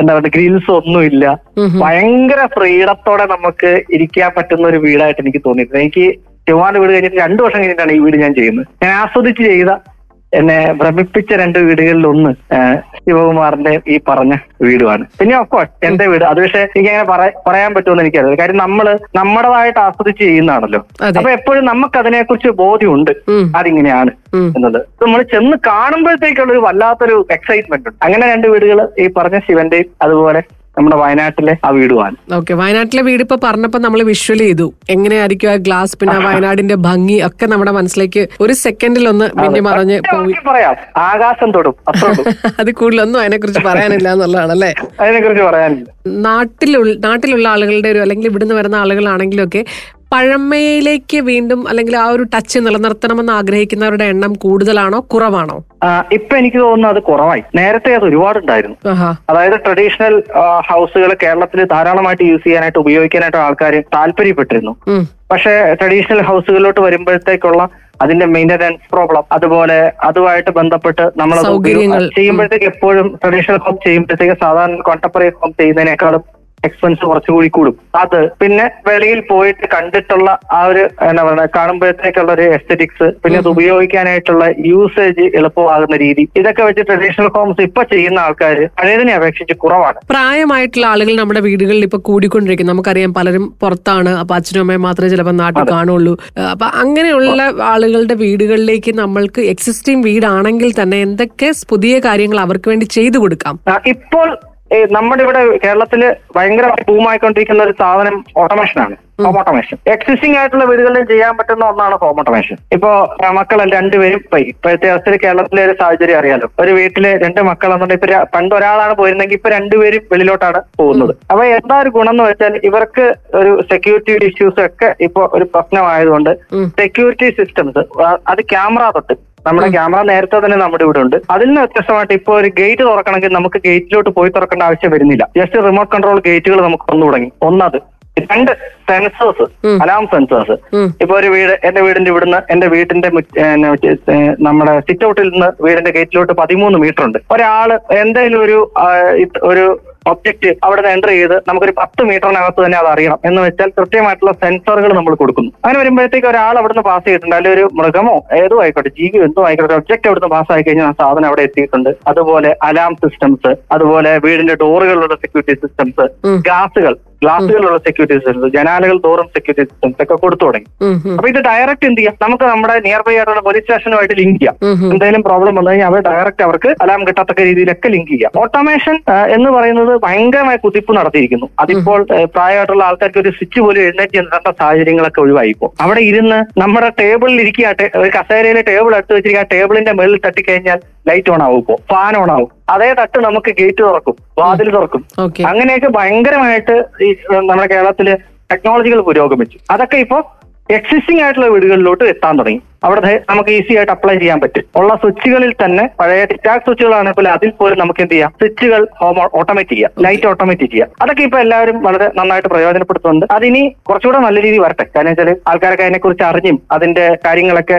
എന്താ പറയുക ഗ്രിൽസ് ഒന്നുമില്ല. ഭയങ്കര ഫ്രീഡത്തോടെ നമുക്ക് ഇരിക്കാൻ പറ്റുന്ന ഒരു വീടായിട്ട് എനിക്ക് തോന്നിയിട്ടുണ്ട്. എനിക്ക് ചുവാന്റെ വീട് കഴിഞ്ഞിട്ട് രണ്ടു വർഷം കഴിഞ്ഞിട്ടാണ് ഈ വീട് ഞാൻ ചെയ്യുന്നത്. ഞാൻ ആസ്വദിച്ച് ചെയ്ത എന്നെ ഭ്രമിപ്പിച്ച രണ്ട് വീടുകളിൽ ഒന്ന് ശിവകുമാറിന്റെ ഈ പറഞ്ഞ വീടുമാണ്. പിന്നെ ഓഫ്കോഴ്സ് എന്റെ വീട്. അത് പക്ഷേ എനിക്ക് അങ്ങനെ പറയാൻ പറ്റുമെന്ന് എനിക്കറിയില്ല. കാര്യം നമ്മൾ നമ്മുടേതായിട്ട് ആസ്വദിച്ച് ചെയ്യുന്നതാണല്ലോ. അപ്പൊ എപ്പോഴും നമുക്ക് അതിനെക്കുറിച്ച് ബോധ്യമുണ്ട്. അതിങ്ങനെയാണ് എന്നുള്ളത്. എന്നത് നമ്മൾ ചെന്ന് കാണുമ്പോഴത്തേക്കുള്ള ഒരു വല്ലാത്തൊരു എക്സൈറ്റ്മെന്റ് ഉണ്ട്. അങ്ങനെ രണ്ട് വീടുകൾ ഈ പറഞ്ഞ ശിവന്റെയും അതുപോലെ നമ്മുടെ വയനാട്ടിലെ ആ വീടുമാണ് ഓക്കെ വയനാട്ടിലെ വീട് ഇപ്പൊ പറഞ്ഞപ്പോ നമ്മൾ വിഷ്വൽ ചെയ്തു. എങ്ങനെയായിരിക്കും ആ ഗ്ലാസ് പിന്നെ ആ വയനാടിന്റെ ഭംഗി ഒക്കെ നമ്മുടെ മനസ്സിലേക്ക് ഒരു സെക്കൻഡിൽ ഒന്ന് മിന്നി മറഞ്ഞ് പറയാം. ആകാശം തൊടും. അത് കൂടുതലൊന്നും അതിനെ കുറിച്ച് പറയാനില്ല എന്നുള്ളതാണ് അല്ലേ അതിനെ കുറിച്ച് പറയാനില്ല. നാട്ടിലുള്ള നാട്ടിലുള്ള ആളുകളുടെ ഒരു അല്ലെങ്കിൽ ഇവിടുന്ന് വരുന്ന ആളുകളാണെങ്കിലും ഒക്കെ പഴമയിലേക്ക് വീണ്ടും അല്ലെങ്കിൽ ആ ഒരു ടച്ച് നിലനിർത്തണമെന്ന് ആഗ്രഹിക്കുന്നവരുടെ എണ്ണം കൂടുതലാണോ കുറവാണോ? ഇപ്പൊ എനിക്ക് തോന്നുന്നു അത് കുറവായി. നേരത്തെ അത് ഒരുപാടുണ്ടായിരുന്നു. ഉണ്ടായിരുന്നു അതായത് ട്രഡീഷണൽ ഹൗസുകൾ കേരളത്തിൽ ധാരാളമായിട്ട് യൂസ് ചെയ്യാനായിട്ട് ഉപയോഗിക്കാനായിട്ട് ആൾക്കാർ താല്പര്യപ്പെട്ടിരുന്നു. പക്ഷെ ട്രഡീഷണൽ ഹൗസുകളിലോട്ട് വരുമ്പോഴത്തേക്കുള്ള അതിന്റെ മെയിന്റനൻസ് പ്രോബ്ലം അതുപോലെ അതുമായിട്ട് ബന്ധപ്പെട്ട് നമ്മൾ. ചെയ്യുമ്പോഴത്തേക്ക് എപ്പോഴും ട്രഡീഷണൽ ഹോം ചെയ്യുമ്പോഴത്തേക്ക് സാധാരണ കോണ്ടംപററി ഹോം ചെയ്യുന്നതിനേക്കാളും എക്സ്പെൻസ് കുറച്ചുകൂടി കൂടും. അത് പിന്നെ വെളിയിൽ പോയിട്ട് കണ്ടിട്ടുള്ള ആ ഒരു എന്താ പറയുക കാണുമ്പോഴത്തേക്കുള്ള ഒരു എസ്തറ്റിക്സ് പിന്നെ അത് ഉപയോഗിക്കാനായിട്ടുള്ള യൂസേജ് എളുപ്പമാകുന്ന രീതി. ഇതൊക്കെ വെച്ച് ട്രഡീഷണൽ ഹോംസ് ഇപ്പൊ ചെയ്യുന്ന ആൾക്കാർ പഴയതിനെ അപേക്ഷിച്ച് കുറവാണ്. പ്രായമായിട്ടുള്ള ആളുകൾ നമ്മുടെ വീടുകളിൽ ഇപ്പൊ കൂടിക്കൊണ്ടിരിക്കും നമുക്കറിയാം പലരും പുറത്താണ്. അപ്പൊ അച്ഛനും അമ്മയും മാത്രമേ ചിലപ്പോൾ നാട്ടിൽ കാണുള്ളൂ. അപ്പൊ അങ്ങനെയുള്ള ആളുകളുടെ വീടുകളിലേക്ക് നമ്മൾക്ക് എക്സിസ്റ്റിംഗ് വീടാണെങ്കിൽ തന്നെ എന്തൊക്കെ പുതിയ കാര്യങ്ങൾ അവർക്ക് വേണ്ടി ചെയ്തു കൊടുക്കാം? ഇപ്പോൾ നമ്മുടെ ഇവിടെ കേരളത്തിൽ ഭയങ്കരമായി ബൂമായിക്കൊണ്ടിരിക്കുന്ന ഒരു സാധനം ഓട്ടോമേഷൻ ആണ്. ഹോം ഓട്ടോമേഷൻ എക്സിസ്റ്റിംഗ് ആയിട്ടുള്ള വീടുകളിൽ ചെയ്യാൻ പറ്റുന്ന ഒന്നാണ് ഹോം ഓട്ടോമേഷൻ ഇപ്പോ മക്കൾ രണ്ടുപേരും പോയി ഇപ്പോഴത്തെ അവസ്ഥയിൽ കേരളത്തിലെ ഒരു സാഹചര്യം അറിയാലോ. ഒരു വീട്ടിലെ രണ്ട് മക്കളെന്നുണ്ടെങ്കിൽ ഇപ്പൊ പണ്ട് ഒരാളാണ് പോയിരുന്നെങ്കിൽ ഇപ്പൊ രണ്ടുപേരും വെളിയിലോട്ടാണ് പോകുന്നത്. അപ്പൊ എന്താ ഒരു ഗുണം എന്ന് വെച്ചാൽ ഇവർക്ക് ഒരു സെക്യൂരിറ്റി ഇഷ്യൂസ് ഒക്കെ ഇപ്പൊ ഒരു പ്രശ്നമായതുകൊണ്ട് സെക്യൂരിറ്റി സിസ്റ്റംസ് അത് ക്യാമറ തൊട്ട് നമ്മുടെ ക്യാമറ നേരത്തെ തന്നെ നമ്മുടെ ഇവിടെ ഉണ്ട്. അതിൽ നിന്ന് വ്യത്യസ്തമായിട്ട് ഇപ്പോൾ ഒരു ഗേറ്റ് തുറക്കണമെങ്കിൽ നമുക്ക് ഗേറ്റിലോട്ട് പോയി തുറക്കേണ്ട ആവശ്യം വരുന്നില്ല. ജസ്റ്റ് റിമോട്ട് കൺട്രോൾ ഗേറ്റുകൾ നമുക്ക് വന്നു തുടങ്ങി. ഒന്നത് രണ്ട് സെൻസേഴ്സ് അലാം സെൻസേഴ്സ്. ഇപ്പൊ ഒരു വീട് എന്റെ വീടിന്റെ ഇവിടുന്ന് എന്റെ വീടിന്റെ നമ്മുടെ സിറ്റ് ഔട്ടിൽ നിന്ന് വീടിന്റെ ഗേറ്റിലോട്ട് പതിമൂന്ന് മീറ്റർ ഉണ്ട്. ഒരാൾ എന്തെങ്കിലും ഒരു ഒരു ഒബ്ജക്ട് അവിടെ നിന്ന് എന്റർ ചെയ്ത് നമുക്കൊരു പത്ത് മീറ്ററിനകത്ത് തന്നെ അത് അറിയണം. എന്ന് വെച്ചാൽ കൃത്യമായിട്ടുള്ള സെൻസറുകൾ നമ്മൾ കൊടുക്കുന്നു. അങ്ങനെ വരുമ്പോഴത്തേക്ക് ഒരാൾ അവിടുന്ന് പാസ് ചെയ്തിട്ടുണ്ട്. അല്ലെങ്കിൽ ഒരു മൃഗമോ ഏതോ ആയിക്കോട്ടെ ജീവി എന്തോ ആയിക്കോട്ടെ ഒബ്ജക്റ്റ് അവിടുന്ന് പാസ് ആയി കഴിഞ്ഞാൽ ആ സാധനം അവിടെ എത്തിയിട്ടുണ്ട്. അതുപോലെ അലാം സിസ്റ്റംസ് അതുപോലെ വീടിന്റെ ഡോറുകളിലുള്ള സെക്യൂരിറ്റി സിസ്റ്റംസ് ഉം. ഗ്ലാസുകളിലുള്ള സെക്യൂരിറ്റി സിസ്റ്റംസ് ജനാലകൾ തോറും സെക്യൂരിറ്റി സിസ്റ്റംസ് ഒക്കെ കൊടുത്തു തുടങ്ങി. അപ്പൊ ഇത് ഡയറക്റ്റ് എന്ത് ചെയ്യാം? നമുക്ക് നമ്മുടെ നിയർ ബൈ ആയിട്ടുള്ള പോലീസ് സ്റ്റേഷനുമായിട്ട് ലിങ്ക് ചെയ്യാം. എന്തെങ്കിലും പ്രോബ്ലം വന്നു കഴിഞ്ഞാൽ അവർ ഡയറക്റ്റ് അവർക്ക് അലാം കിട്ടാത്തക്ക രീതിയിലൊക്കെ ലിങ്ക് ചെയ്യാം. ഓട്ടോമേഷൻ എന്ന് പറയുന്നത് ഭയങ്കരമായ കുതിപ്പ് നടത്തിയിരിക്കുന്നു. അതിപ്പോൾ പ്രായമായിട്ടുള്ള ആൾക്കാർക്ക് ഒരു സ്വിച്ച് പോലും എഴുന്നേറ്റ് ചെന്നിട്ട സാഹചര്യങ്ങളൊക്കെ ഒഴിവായിപ്പോ അവിടെ ഇരുന്ന് നമ്മുടെ ടേബിളിൽ ഇരിക്കുക ഒരു കസേരയിലെ ടേബിൾ എടുത്ത് വെച്ചിരിക്കുക ആ ടേബിളിന്റെ മേളിൽ തട്ടിക്കഴിഞ്ഞാൽ ലൈറ്റ് ഓൺ ആവും ഫാൻ ഓൺ ആവും. അതേ തട്ട് നമുക്ക് ഗേറ്റ് തുറക്കും വാതിൽ തുറക്കും. അങ്ങനെയൊക്കെ ഭയങ്കരമായിട്ട് ഈ നമ്മുടെ കേരളത്തിൽ ടെക്നോളജികൾ പുരോഗമിച്ചു. അതൊക്കെ ഇപ്പൊ എക്സിസ്റ്റിംഗ് ആയിട്ടുള്ള വീടുകളിലോട്ട് എത്താൻ തുടങ്ങി. അവിടെ നമുക്ക് ഈസി ആയിട്ട് അപ്ലൈ ചെയ്യാൻ പറ്റും. ഉള്ള സ്വിച്ചുകളിൽ തന്നെ പഴയ ടിറ്റാക് സ്വിച്ചുകളാണെങ്കിൽ പോലും അതിൽ പോലും നമുക്ക് എന്ത് ചെയ്യാം? സ്വിച്ചുകൾ ഹോം ഓട്ടോമേറ്റ് ചെയ്യാം. ലൈറ്റ് ഓട്ടോമേറ്റ് ചെയ്യാം. അതൊക്കെ ഇപ്പൊ എല്ലാവരും വളരെ നന്നായിട്ട് പ്രയോജനപ്പെടുത്തുന്നുണ്ട്. അതിനി കുറച്ചുകൂടെ നല്ല രീതി വരട്ടെ. കാരണം വെച്ചാൽ ആൾക്കാരൊക്കെ അതിനെക്കുറിച്ച് അറിഞ്ഞും അതിന്റെ കാര്യങ്ങളൊക്കെ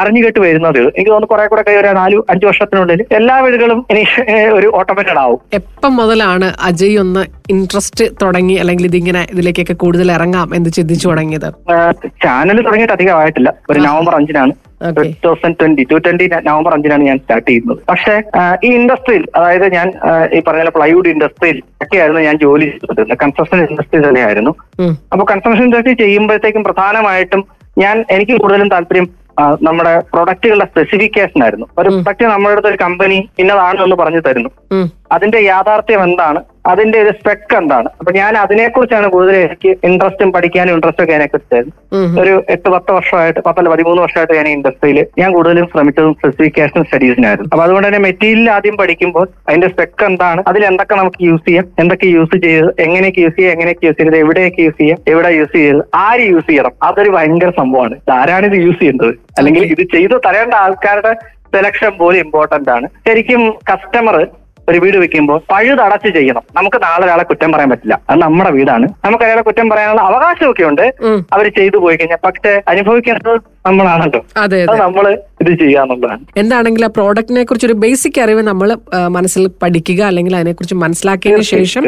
അറിഞ്ഞു കേട്ട് വരുന്നത് എനിക്ക് തോന്നുന്നു കുറെ കൂടെ ഒരു നാല് അഞ്ചു വർഷത്തിനുള്ളിൽ എല്ലാ വീടുകളും ഇനി ഒരു ഓട്ടോമേറ്റഡ് ആവും. എപ്പം മുതലാണ് അജയ് ഒന്ന് ഇൻട്രസ്റ്റ് തുടങ്ങി അല്ലെങ്കിൽ ഇതിങ്ങനെ ഇതിലേക്കൊക്കെ കൂടുതൽ ഇറങ്ങാം എന്ന് ചിന്തിച്ചു തുടങ്ങിയത്? ചാനൽ തുടങ്ങിയിട്ട് അധികമായിട്ടില്ല ഒരു നവംബർ അഞ്ചിനാണ്. Okay two thousand twenty two twenty November അഞ്ചിനാണ് ഞാൻ സ്റ്റാർട്ട് ചെയ്യുന്നത്. പക്ഷേ ഈ ഇൻഡസ്ട്രിയിൽ അതായത് ഞാൻ ഈ പറഞ്ഞ പ്ലൈവുഡ് ഇൻഡസ്ട്രിയിൽ ഒക്കെയായിരുന്നു ഞാൻ ജോലി ചെയ്തിരുന്നത് കൺസ്ട്രക്ഷൻ ഇൻഡസ്ട്രി തന്നെയായിരുന്നു. അപ്പൊ കൺസ്ട്രക്ഷൻ ഇൻഡസ്ട്രി ചെയ്യുമ്പോഴത്തേക്കും പ്രധാനമായിട്ടും ഞാൻ എനിക്ക് കൂടുതലും താല്പര്യം നമ്മുടെ പ്രൊഡക്റ്റുകളുടെ സ്പെസിഫിക്കേഷൻ ആയിരുന്നു. ഒരു പ്രൊഡക്റ്റ് നമ്മുടെ അടുത്ത് ഒരു കമ്പനി ഇന്നതാണ് എന്ന് പറഞ്ഞു തരുന്നു. അതിന്റെ യാഥാർത്ഥ്യം എന്താണ്? അതിന്റെ ഒരു സ്പെക്ക് എന്താണ്? അപ്പൊ ഞാൻ അതിനെക്കുറിച്ചാണ് കൂടുതൽ എനിക്ക് ഇൻട്രസ്റ്റും പഠിക്കാനും ഇൻട്രസ്റ്റ് ഒക്കെ അതിനെക്കുറിച്ചായിരുന്നു ഒരു എട്ട് പത്ത് വർഷമായിട്ട് പത്തല്ല പതിമൂന്ന് വർഷമായിട്ട് ഞാൻ ഇൻഡസ്ട്രിയിൽ ഞാൻ കൂടുതലും ശ്രമിച്ചതും സ്പെസിഫിക്കേഷൻ സ്റ്റഡീസിനായിരുന്നു അപ്പൊ അതുകൊണ്ട് തന്നെ മെറ്റീരിയൽ ആദ്യം പഠിക്കുമ്പോൾ അതിന്റെ സ്പെക്ക് എന്താണ്? അതിൽ എന്തൊക്കെ നമുക്ക് യൂസ് ചെയ്യാം? എന്തൊക്കെ യൂസ് ചെയ്ത് എങ്ങനെയൊക്കെ യൂസ് ചെയ്യാം? എങ്ങനെയൊക്കെ യൂസ് ചെയ്യുന്നത്? എവിടെയൊക്കെ യൂസ് ചെയ്യാം? എവിടെ യൂസ് ചെയ്ത് ആര് യൂസ് ചെയ്യണം? അതൊരു ഭയങ്കര സംഭവമാണ്. ആരാണ് ഇത് യൂസ് ചെയ്യേണ്ടത് അല്ലെങ്കിൽ ഇത് ചെയ്ത് തരേണ്ട ആൾക്കാരുടെ സെലക്ഷൻ പോലും ഇമ്പോർട്ടന്റ് ആണ്. ശരിക്കും കസ്റ്റമർ ഒരു വീട് വെക്കുമ്പോൾ പഴുതടച്ച് ചെയ്യണം. നമുക്ക് നാളെ ഒരാളെ കുറ്റം പറയാൻ പറ്റില്ല. അത് നമ്മുടെ വീടാണ്. നമുക്ക് അയാളെ കുറ്റം പറയാനുള്ള അവകാശമൊക്കെ ഉണ്ട്. അവർ ചെയ്തു പോയി കഴിഞ്ഞാൽ പക്ഷെ അനുഭവിക്കേണ്ടത് നമ്മളാണല്ലോ. അതെ നമ്മൾ ഇത് ചെയ്യാന്നുള്ളതാണ്. എന്താണെങ്കിലും ആ പ്രോഡക്റ്റിനെ കുറിച്ച് ഒരു ബേസിക് അറിവ് നമ്മൾ മനസ്സിൽ പഠിക്കുക അല്ലെങ്കിൽ അതിനെക്കുറിച്ച് മനസ്സിലാക്കിയതിനു ശേഷം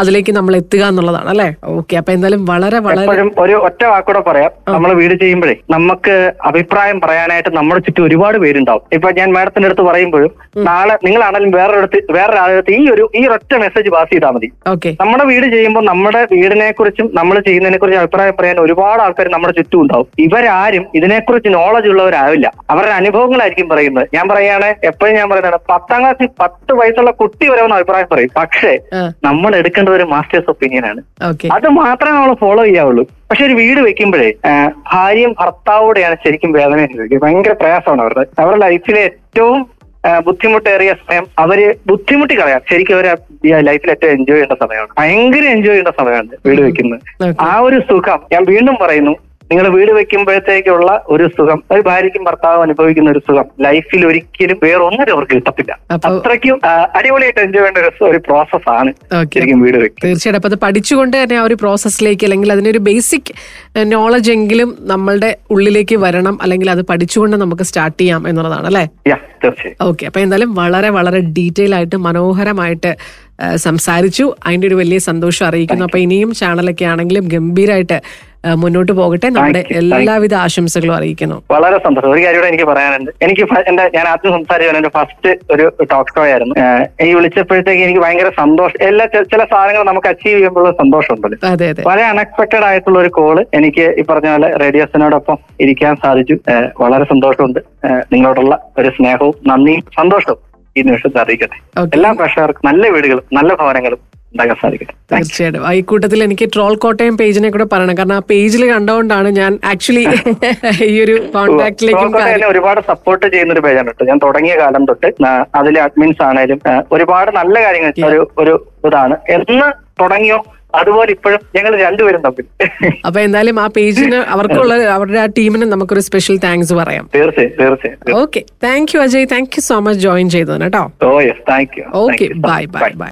അതിലേക്ക് നമ്മൾ എത്തുക എന്നുള്ളതാണ് അല്ലെ? ഓക്കെ അപ്പൊ എന്തായാലും വളരെ വളരെ ഒരു ഒറ്റ വാക്കൂടെ പറയാം. നമ്മൾ വീട് ചെയ്യുമ്പോഴേ നമുക്ക് അഭിപ്രായം പറയാനായിട്ട് നമ്മുടെ ചുറ്റും ഒരുപാട് പേരുണ്ടാവും. ഇപ്പൊ ഞാൻ മാഡത്തിന്റെ അടുത്ത് പറയുമ്പോഴും നാളെ നിങ്ങളാണെങ്കിലും വേറൊരിടത്ത് വേറൊരാളടുത്ത് ഈ ഒരു ഈ ഒറ്റ മെസ്സേജ് പാസ് ചെയ്താൽ മതി. ഓക്കെ നമ്മുടെ വീട് ചെയ്യുമ്പോൾ നമ്മുടെ വീടിനെ കുറിച്ചും നമ്മൾ ചെയ്യുന്നതിനെ കുറിച്ചും അഭിപ്രായം പറയാൻ ഒരുപാട് ആൾക്കാർ നമ്മുടെ ചുറ്റും ഉണ്ടാവും. ഇവരാരും ഇതിനെക്കുറിച്ച് നോളജ് ഉള്ളവരാവില്ല. അവരുടെ അനുഭവങ്ങളായിരിക്കും പറയുന്നത്. ഞാൻ പറയുകയാണ് എപ്പോഴും ഞാൻ പറയുന്നതാണ് പത്താം ക്ലാസ്സിൽ പത്ത് വയസ്സുള്ള കുട്ടി വരെ ഒന്ന് അഭിപ്രായം പറയും. പക്ഷേ നമ്മൾ എടുക്കേണ്ട ഒരു മാസ്റ്റേഴ്സ് ഒപ്പീനിയൻ ആണ്. അത് മാത്രമേ നമ്മൾ ഫോളോ ചെയ്യാവുള്ളൂ. പക്ഷെ ഒരു വീട് വെക്കുമ്പോഴേ ഭാര്യയും ഭർത്താവോടെയാണ് ശരിക്കും വേദന ഭയങ്കര പ്രയാസമാണ് അവരുടെ. അവരുടെ ലൈഫിലെ ഏറ്റവും ബുദ്ധിമുട്ടേറിയ സമയം അവർ ബുദ്ധിമുട്ടി കളയാം. ശരിക്കും അവർ ലൈഫിൽ ഏറ്റവും എൻജോയ് ചെയ്യേണ്ട സമയമാണ്. ഭയങ്കര എൻജോയ് ചെയ്യേണ്ട സമയമാണ് വീട് വെക്കുന്നത്. ആ ഒരു സുഖം ഞാൻ വീണ്ടും പറയുന്നു. നിങ്ങൾ വീട് വെക്കുമ്പോഴത്തേക്കുള്ള ഒരു സുഖം ഒരു ഭാര്യയ്ക്കും ഭർത്താവും അനുഭവിക്കുന്ന ഒരു സുഖം ലൈഫിൽ ഒരിക്കലും വേറൊന്നിനും അവർക്ക് കിട്ടത്തില്ല. അത്രയ്ക്കും അടിപൊളിയായിട്ട് എൻജോയ് ചെയ്യേണ്ട ഒരു- ഒരു പ്രോസസ് ആണ് ശരിക്കും വീട് വെക്കുക തീർച്ചയായിട്ടും. അപ്പൊ അത് പഠിച്ചുകൊണ്ട് തന്നെ ആ ഒരു പ്രോസസ്സിലേക്ക് അല്ലെങ്കിൽ അതിനൊരു ബേസിക് നോളജ് എങ്കിലും നമ്മളുടെ ഉള്ളിലേക്ക് വരണം അല്ലെങ്കിൽ അത് പഠിച്ചുകൊണ്ട് നമുക്ക് സ്റ്റാർട്ട് ചെയ്യാം എന്നുള്ളതാണ് അല്ലേ? ഓക്കെ അപ്പൊ എന്തായാലും വളരെ വളരെ ഡീറ്റെയിൽ ആയിട്ട് മനോഹരമായിട്ട് സംസാരിച്ചു. അതിന്റെ ഒരു വലിയ സന്തോഷം അറിയിക്കുന്നു. അപ്പൊ ഇനിയും ചാനലൊക്കെ ആണെങ്കിലും ഗംഭീരമായിട്ട് മുന്നോട്ട് പോകട്ടെ. നമ്മുടെ. എല്ലാവിധ ആശംസകളും അറിയിക്കുന്നു വളരെ സന്തോഷം. ഒരു കാര്യം എനിക്ക് പറയാനുണ്ട്. എനിക്ക് എന്റെ ഞാൻ ആദ്യം സംസാരിക്കാൻ എന്റെ ഫസ്റ്റ് ഒരു ടോക്ക് ഷോ ആയിരുന്നു. ഈ വിളിച്ചപ്പോഴത്തേക്ക് എനിക്ക് ഭയങ്കര സന്തോഷം. എല്ലാ ചില സാധനങ്ങൾ നമുക്ക് അച്ചീവ് ചെയ്യുമ്പോൾ സന്തോഷമുണ്ടല്ലോ. അതെ അതെ. വളരെ അൺഎക്സ്പെക്ടഡ് ആയിട്ടുള്ള ഒരു കോൾ എനിക്ക് ഈ പറഞ്ഞ പോലെ റേഡിയോസിനോടൊപ്പം ഇരിക്കാൻ സാധിച്ചു. വളരെ സന്തോഷമുണ്ട്. നിങ്ങളോടുള്ള ഒരു സ്നേഹവും നന്ദിയും സന്തോഷവും ഈ നിമിഷത്തെ അറിയിക്കട്ടെ. എല്ലാ പ്രേക്ഷകർക്കും നല്ല വീടുകളും നല്ല ഭവനങ്ങളും ഉണ്ടാക്കാൻ സാധിക്കട്ടെ. തീർച്ചയായിട്ടും. ഈ കൂട്ടത്തിൽ എനിക്ക് ട്രോൾ കോട്ടയം പേജിനെ കൂടെ പറയണം. കാരണം ആ പേജിൽ കണ്ടുകൊണ്ടാണ് ഞാൻ ആക്ച്വലി ഈ ഒരു കോൺടാക്ടിലേക്ക് ഒരുപാട് സപ്പോർട്ട് ചെയ്യുന്ന ഒരു പേജാണ് കേട്ടോ. ഞാൻ തുടങ്ങിയ കാലം തൊട്ട് അതിലെ അഡ്മിൻസ് ആണേലും ഒരുപാട് നല്ല കാര്യങ്ങൾ ഒരു ഒരു ഇതാണ്. എന്ന് തുടങ്ങിയോ? അതുപോലെ ഇപ്പോഴും ഞങ്ങൾ രണ്ടുപേരും തമ്മിൽ. അപ്പൊ എന്തായാലും ആ പേജിന് അവർക്കുള്ള അവരുടെ ആ ടീമിന് നമുക്കൊരു സ്പെഷ്യൽ താങ്ക്സ് പറയാം. തീർച്ചയായും തീർച്ചയായും okay thank you Ajay thank you so much join ചെയ്തതിന് കേട്ടോ. ഓ yes thank you okay bye bye bye